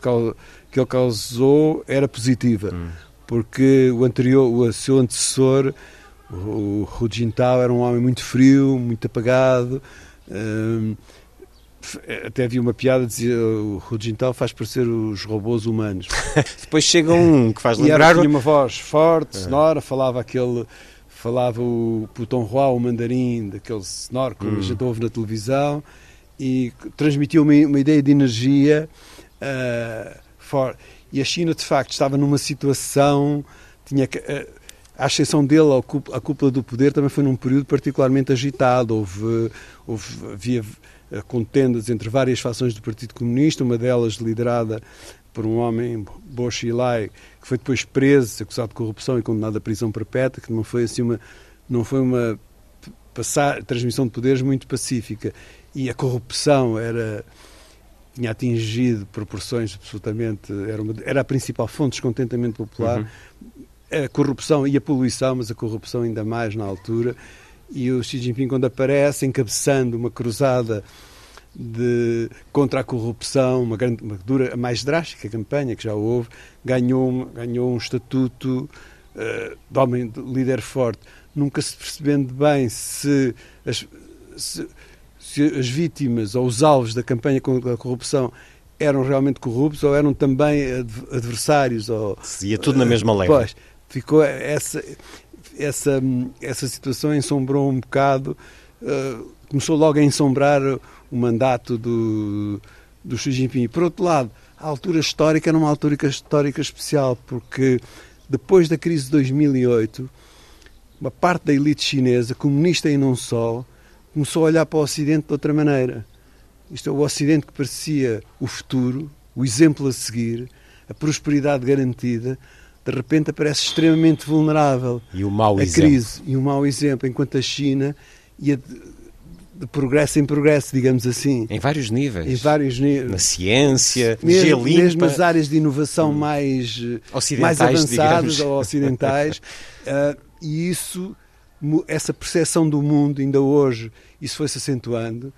que ele causou era positiva, Hum. Porque o anterior, o seu antecessor, o Hu Jintao, era um homem muito frio, muito apagado. hum, até havia uma piada dizia o Hu Jintao faz parecer os robôs humanos. Depois chega um que faz E era, lembrar. tinha uma voz forte, sonora, falava aquele. Falava o Putonghua, o mandarim, daquele sonoro que a gente ouve na televisão, e que transmitia uma, uma ideia de energia ah, forte. E a China, de facto, estava numa situação. Tinha que, à exceção dele, a cúpula, do poder também foi num período particularmente agitado. Houve, houve, havia ah, contendas entre várias fações do Partido Comunista, uma delas liderada por um homem, Bo Xilai, que foi depois preso, acusado de corrupção e condenado à prisão perpétua, que não foi assim uma, não foi uma passar, transmissão de poderes muito pacífica. E a corrupção era tinha atingido proporções absolutamente era, uma, era a principal fonte de descontentamento popular a corrupção e a poluição mas a corrupção ainda mais na altura. E o Xi Jinping quando aparece encabeçando uma cruzada de, contra a corrupção, uma, grande, uma dura, a mais drástica campanha que já houve, ganhou, um- ganhou um estatuto eh, de homem, de líder forte, nunca se percebendo bem se as, se, se as vítimas ou os alvos da campanha contra a corrupção eram realmente corruptos ou eram também adv- adversários ou Se ia tudo na mesma leva. Pois, ficou essa, essa, essa situação ensombrou um bocado, eh, começou logo a ensombrar o mandato do, do Xi Jinping. Por outro lado, a altura histórica era uma altura histórica especial, porque depois da crise de 2008, uma parte da elite chinesa, comunista e não só, começou a olhar para o Ocidente de outra maneira. Isto é o Ocidente que parecia o futuro, o exemplo a seguir, a prosperidade garantida, de repente aparece extremamente vulnerável. E o mau a exemplo. crise e o mau exemplo, enquanto a China ia de, de progresso em progresso, digamos assim. Em vários níveis. Em vários níveis. Na ciência, mesmo, mesmo nas áreas de inovação mais, mais avançadas digamos. ou ocidentais. uh, e isso, essa percepção do mundo, ainda hoje, isso foi-se acentuando,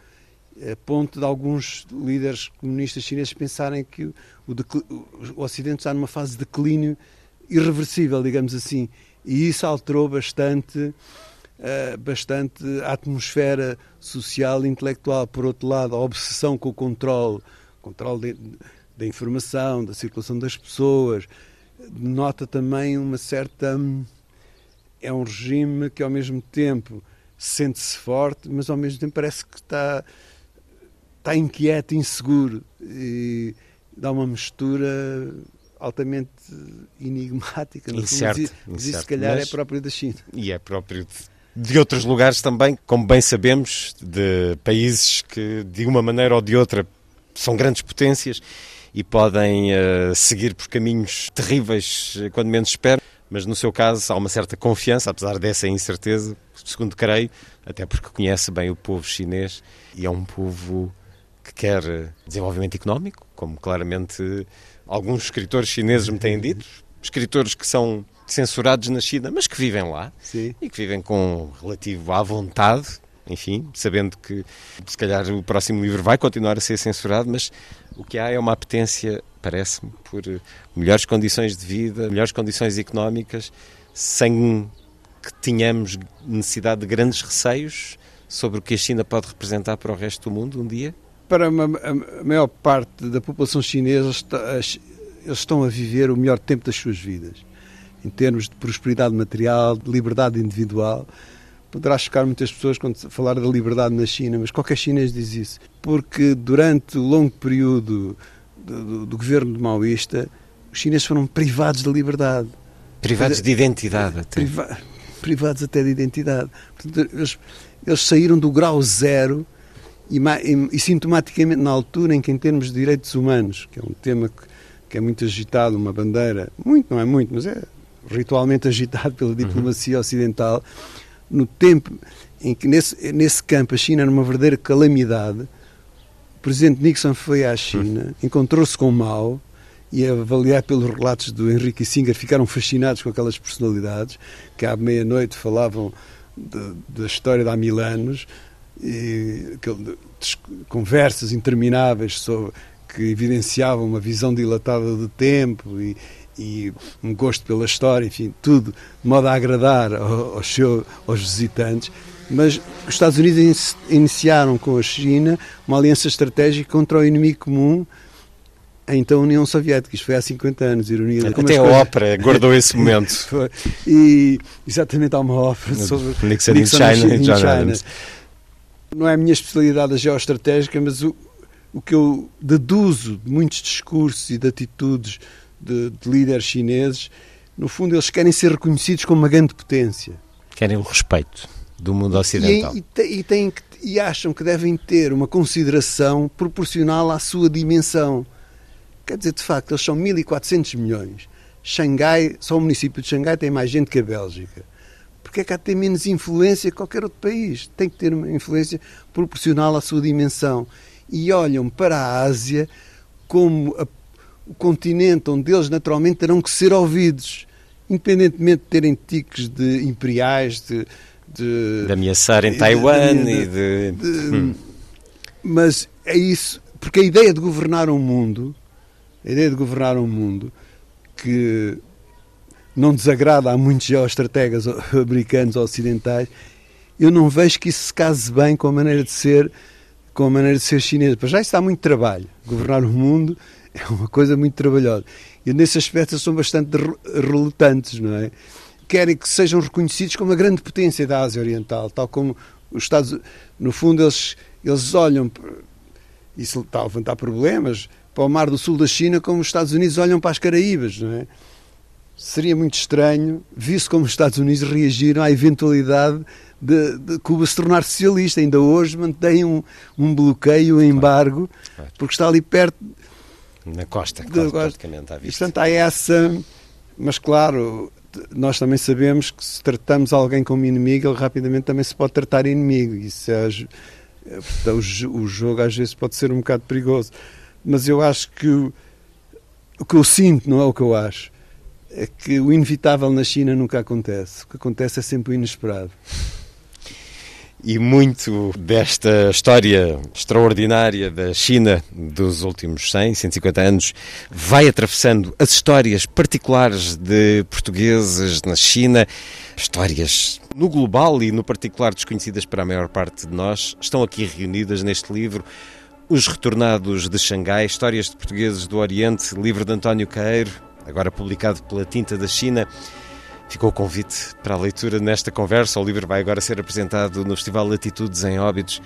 a ponto de alguns líderes comunistas chineses pensarem que o, o Ocidente está numa fase de declínio irreversível, digamos assim. E isso alterou bastante, uh, bastante a atmosfera social e intelectual. Por outro lado, a obsessão com o controle, controle da informação, da circulação das pessoas, nota também uma certa. É um regime que, ao mesmo tempo, sente-se forte, mas, ao mesmo tempo, parece que está, está inquieto, inseguro. E dá uma mistura altamente enigmática. Incerto, fundo, mas, isso, se calhar, mas... é próprio da China. E é próprio de, de, outros lugares também, como bem sabemos, de países que, de uma maneira ou de outra, são grandes potências e podem uh, seguir por caminhos terríveis quando menos esperam. Mas no seu caso há uma certa confiança, apesar dessa incerteza, segundo creio, até porque conhece bem o povo chinês e é um povo que quer desenvolvimento económico, como claramente alguns escritores chineses me têm dito, escritores que são censurados na China, mas que vivem lá Sim. e que vivem com relativo à vontade, enfim, sabendo que se calhar o próximo livro vai continuar a ser censurado, mas o que há é uma apetência, parece-me, por melhores condições de vida, melhores condições económicas, sem que tenhamos necessidade de grandes receios sobre o que a China pode representar para o resto do mundo um dia? para a maior parte da população chinesa, eles estão a viver o melhor tempo das suas vidas, em termos de prosperidade material, de liberdade individual. Poderá chocar muitas pessoas quando falar da liberdade na China, mas qualquer chinês diz isso. Porque durante o longo período do, do, do governo maoísta, os chineses foram privados da liberdade. Privados de identidade até. Priva, privados até de identidade. Portanto, eles, eles saíram do grau zero e, e, e, sintomaticamente na altura em que, em termos de direitos humanos, que é um tema que, que, é muito agitado, uma bandeira, muito, não é muito, mas é ritualmente agitado pela diplomacia uhum. ocidental, no tempo em que nesse, nesse campo a China era uma verdadeira calamidade, o presidente Nixon foi à China, uhum. encontrou-se com Mao, e a avaliar pelos relatos do Henrique Singer, ficaram fascinados com aquelas personalidades que à meia-noite falavam da história de há mil anos, e, conversas intermináveis sobre, que evidenciavam uma visão dilatada do tempo e, e, um gosto pela história, enfim, tudo de modo a agradar aos, seus, aos visitantes. Mas os Estados Unidos iniciaram com a China uma aliança estratégica contra o inimigo comum, a então União Soviética. Isto foi há 50 anos, ironia. Até a coisas... ópera guardou esse momento. e exatamente há uma ópera sobre Nixon, Nixon in China. In China. Não é a minha especialidade a geoestratégica, mas o, o que eu deduzo de muitos discursos e de atitudes de, de líderes chineses, no fundo eles querem ser reconhecidos como uma grande potência. Querem o respeito do mundo ocidental. E, e, e, e acham que devem ter uma consideração proporcional à sua dimensão. Quer dizer, de facto, eles são 1.400 milhões. Xangai, só o município de Xangai tem mais gente que a Bélgica porque é que há de ter menos influência que qualquer outro país? Tem que ter uma influência proporcional à sua dimensão. E olham para a Ásia como a, o continente onde eles naturalmente terão que ser ouvidos, independentemente de terem tiques de imperiais, de, de, de ameaçarem Taiwan de, e de. Hum. Mas é isso, porque a ideia de governar um mundo, a ideia de governar um mundo que não desagrada a muitos geoestrategas americanos ou ocidentais, eu não vejo que isso se case bem com a maneira de ser com a maneira de ser chinesa. Para já isso dá muito trabalho. Governar o mundo é uma coisa muito trabalhosa. E nesse aspecto eles são bastante relutantes, não é? Querem que sejam reconhecidos como a grande potência da Ásia Oriental, tal como os Estados no fundo eles eles olham isso está a levantar problemas para o Mar do Sul da China como os Estados Unidos olham para as Caraíbas, não é? seria muito estranho, visto como os Estados Unidos reagiram à eventualidade de, de Cuba se tornar socialista. Ainda hoje mantém um, um bloqueio, um embargo, porque está ali perto. Na costa, de, praticamente à vista. Portanto, há essa. Mas, claro, nós também sabemos que se tratamos alguém como inimigo, ele rapidamente também se pode tratar inimigo. Isso é, é o, o jogo às vezes pode ser um bocado perigoso. Mas eu acho que o, o que eu sinto, não é o que eu acho, é que o inevitável na China nunca acontece. O que acontece é sempre o inesperado. E muito desta história extraordinária da China dos últimos 100, 150 anos vai atravessando as histórias particulares de portugueses na China, histórias no global e no particular desconhecidas para a maior parte de nós, estão aqui reunidas neste livro. Os Retornados de Xangai, Histórias de Portugueses do Oriente, livro de António Caeiro, agora publicado pela Tinta da China. Ficou o convite para a leitura nesta conversa. O livro vai agora ser apresentado no Festival Latitudes em Óbidos,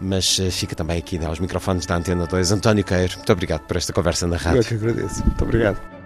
mas eh, fica também aqui aos microfones da Antena 2. António Queiro, muito obrigado por esta conversa na rádio. Eu que agradeço. Muito obrigado.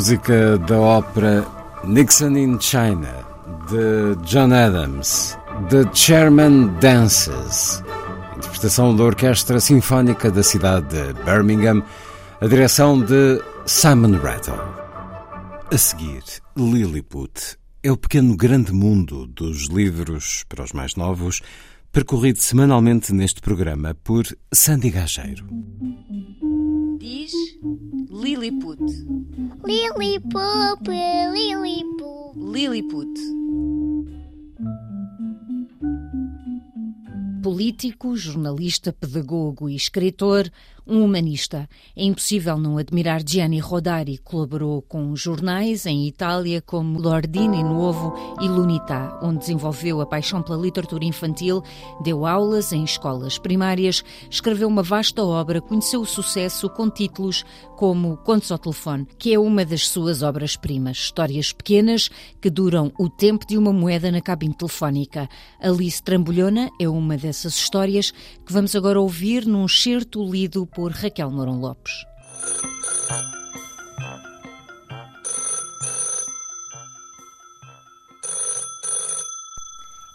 Música da ópera Nixon in China, de John Adams, The Chairman Dances, interpretação da Orquestra Sinfónica da cidade de Birmingham, a direção de Simon Rattle. A seguir, Lilliput é o pequeno grande mundo dos livros para os mais novos, percorrido semanalmente neste programa por Sandy Gageiro. Diz Lilliput. Lilliput, Lilliput. Lilliput. Político, jornalista, pedagogo e escritor, um humanista. É impossível não admirar Gianni Rodari. Colaborou com jornais em Itália como L'Ordine Nuovo e L'Unità, onde desenvolveu a paixão pela literatura infantil, deu aulas em escolas primárias, escreveu uma vasta obra, conheceu o sucesso com títulos como Contos ao Telefone, que é uma das suas obras-primas. Histórias pequenas que duram o tempo de uma moeda na cabine telefónica. Alice Trambolhona é uma dessas histórias que vamos agora ouvir num certo lido por por Raquel Mourão Lopes.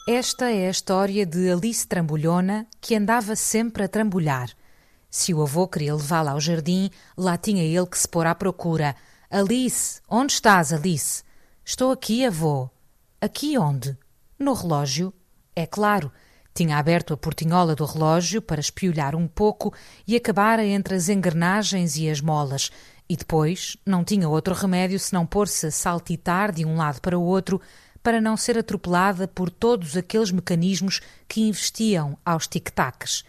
Esta é a história de Alice Trambolhona, que andava sempre a trambolhar. Se o avô queria levá-la ao jardim, lá tinha ele que se pôr à procura. Alice, onde estás, Alice? Estou aqui, avô. Aqui onde? No relógio. É claro, tinha aberto a portinhola do relógio para espiolhar um pouco e acabar entre as engrenagens e as molas, e depois não tinha outro remédio senão pôr-se a saltitar de um lado para o outro para não ser atropelada por todos aqueles mecanismos que investiam aos tic-tacs.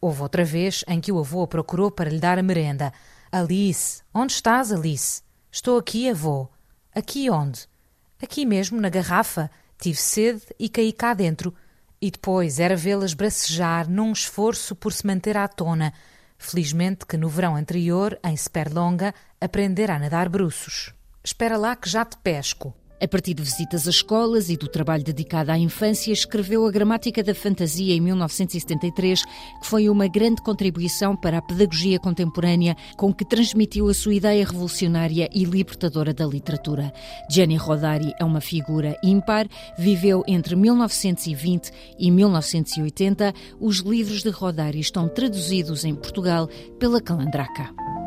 Houve outra vez em que o avô a procurou para lhe dar a merenda. Alice, onde estás, Alice? Estou aqui, avô. Aqui onde? Aqui mesmo, na garrafa. Tive sede e caí cá dentro. E depois era vê-las bracejar num esforço por se manter à tona. Felizmente que no verão anterior, em Sperlonga, aprendera a nadar bruços. Espera lá que já te pesco. A partir de visitas a escolas e do trabalho dedicado à infância, escreveu a Gramática da Fantasia em 1973, que foi uma grande contribuição para a pedagogia contemporânea, com que transmitiu a sua ideia revolucionária e libertadora da literatura. Gianni Rodari é uma figura ímpar, viveu entre 1920 e 1980. Os livros de Rodari estão traduzidos em Portugal pela Calandraca.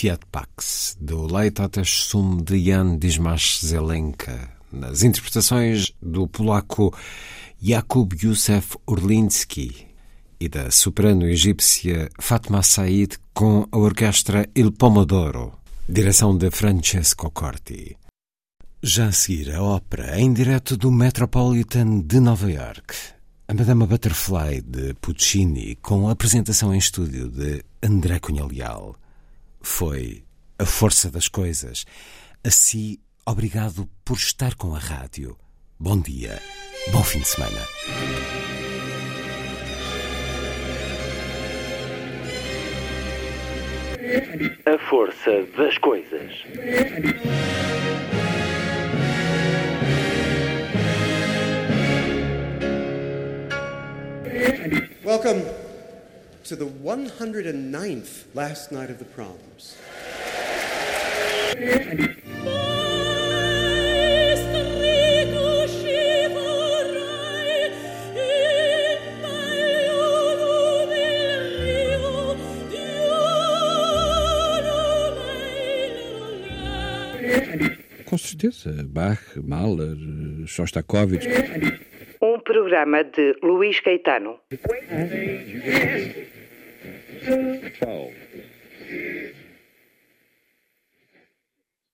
Fiat Pax, do Leitatas Sum de Jan Dismas Zelenka, nas interpretações do polaco Jakub Józef Urlinski e da soprano egípcia Fatma Said com a orquestra Il Pomodoro, direção de Francesco Corti. Já a seguir, a ópera em direto do Metropolitan de Nova York. A Madama Butterfly de Puccini, com a apresentação em estúdio de André Cunha Leal foi a força das coisas. Assim, obrigado por estar com a rádio. Bom dia, bom fim de semana. A força das coisas. To the 109th last night of the proms. Com certeza, Bach, Mahler, Shostakovich. Um programa de Luís Caetano. 12.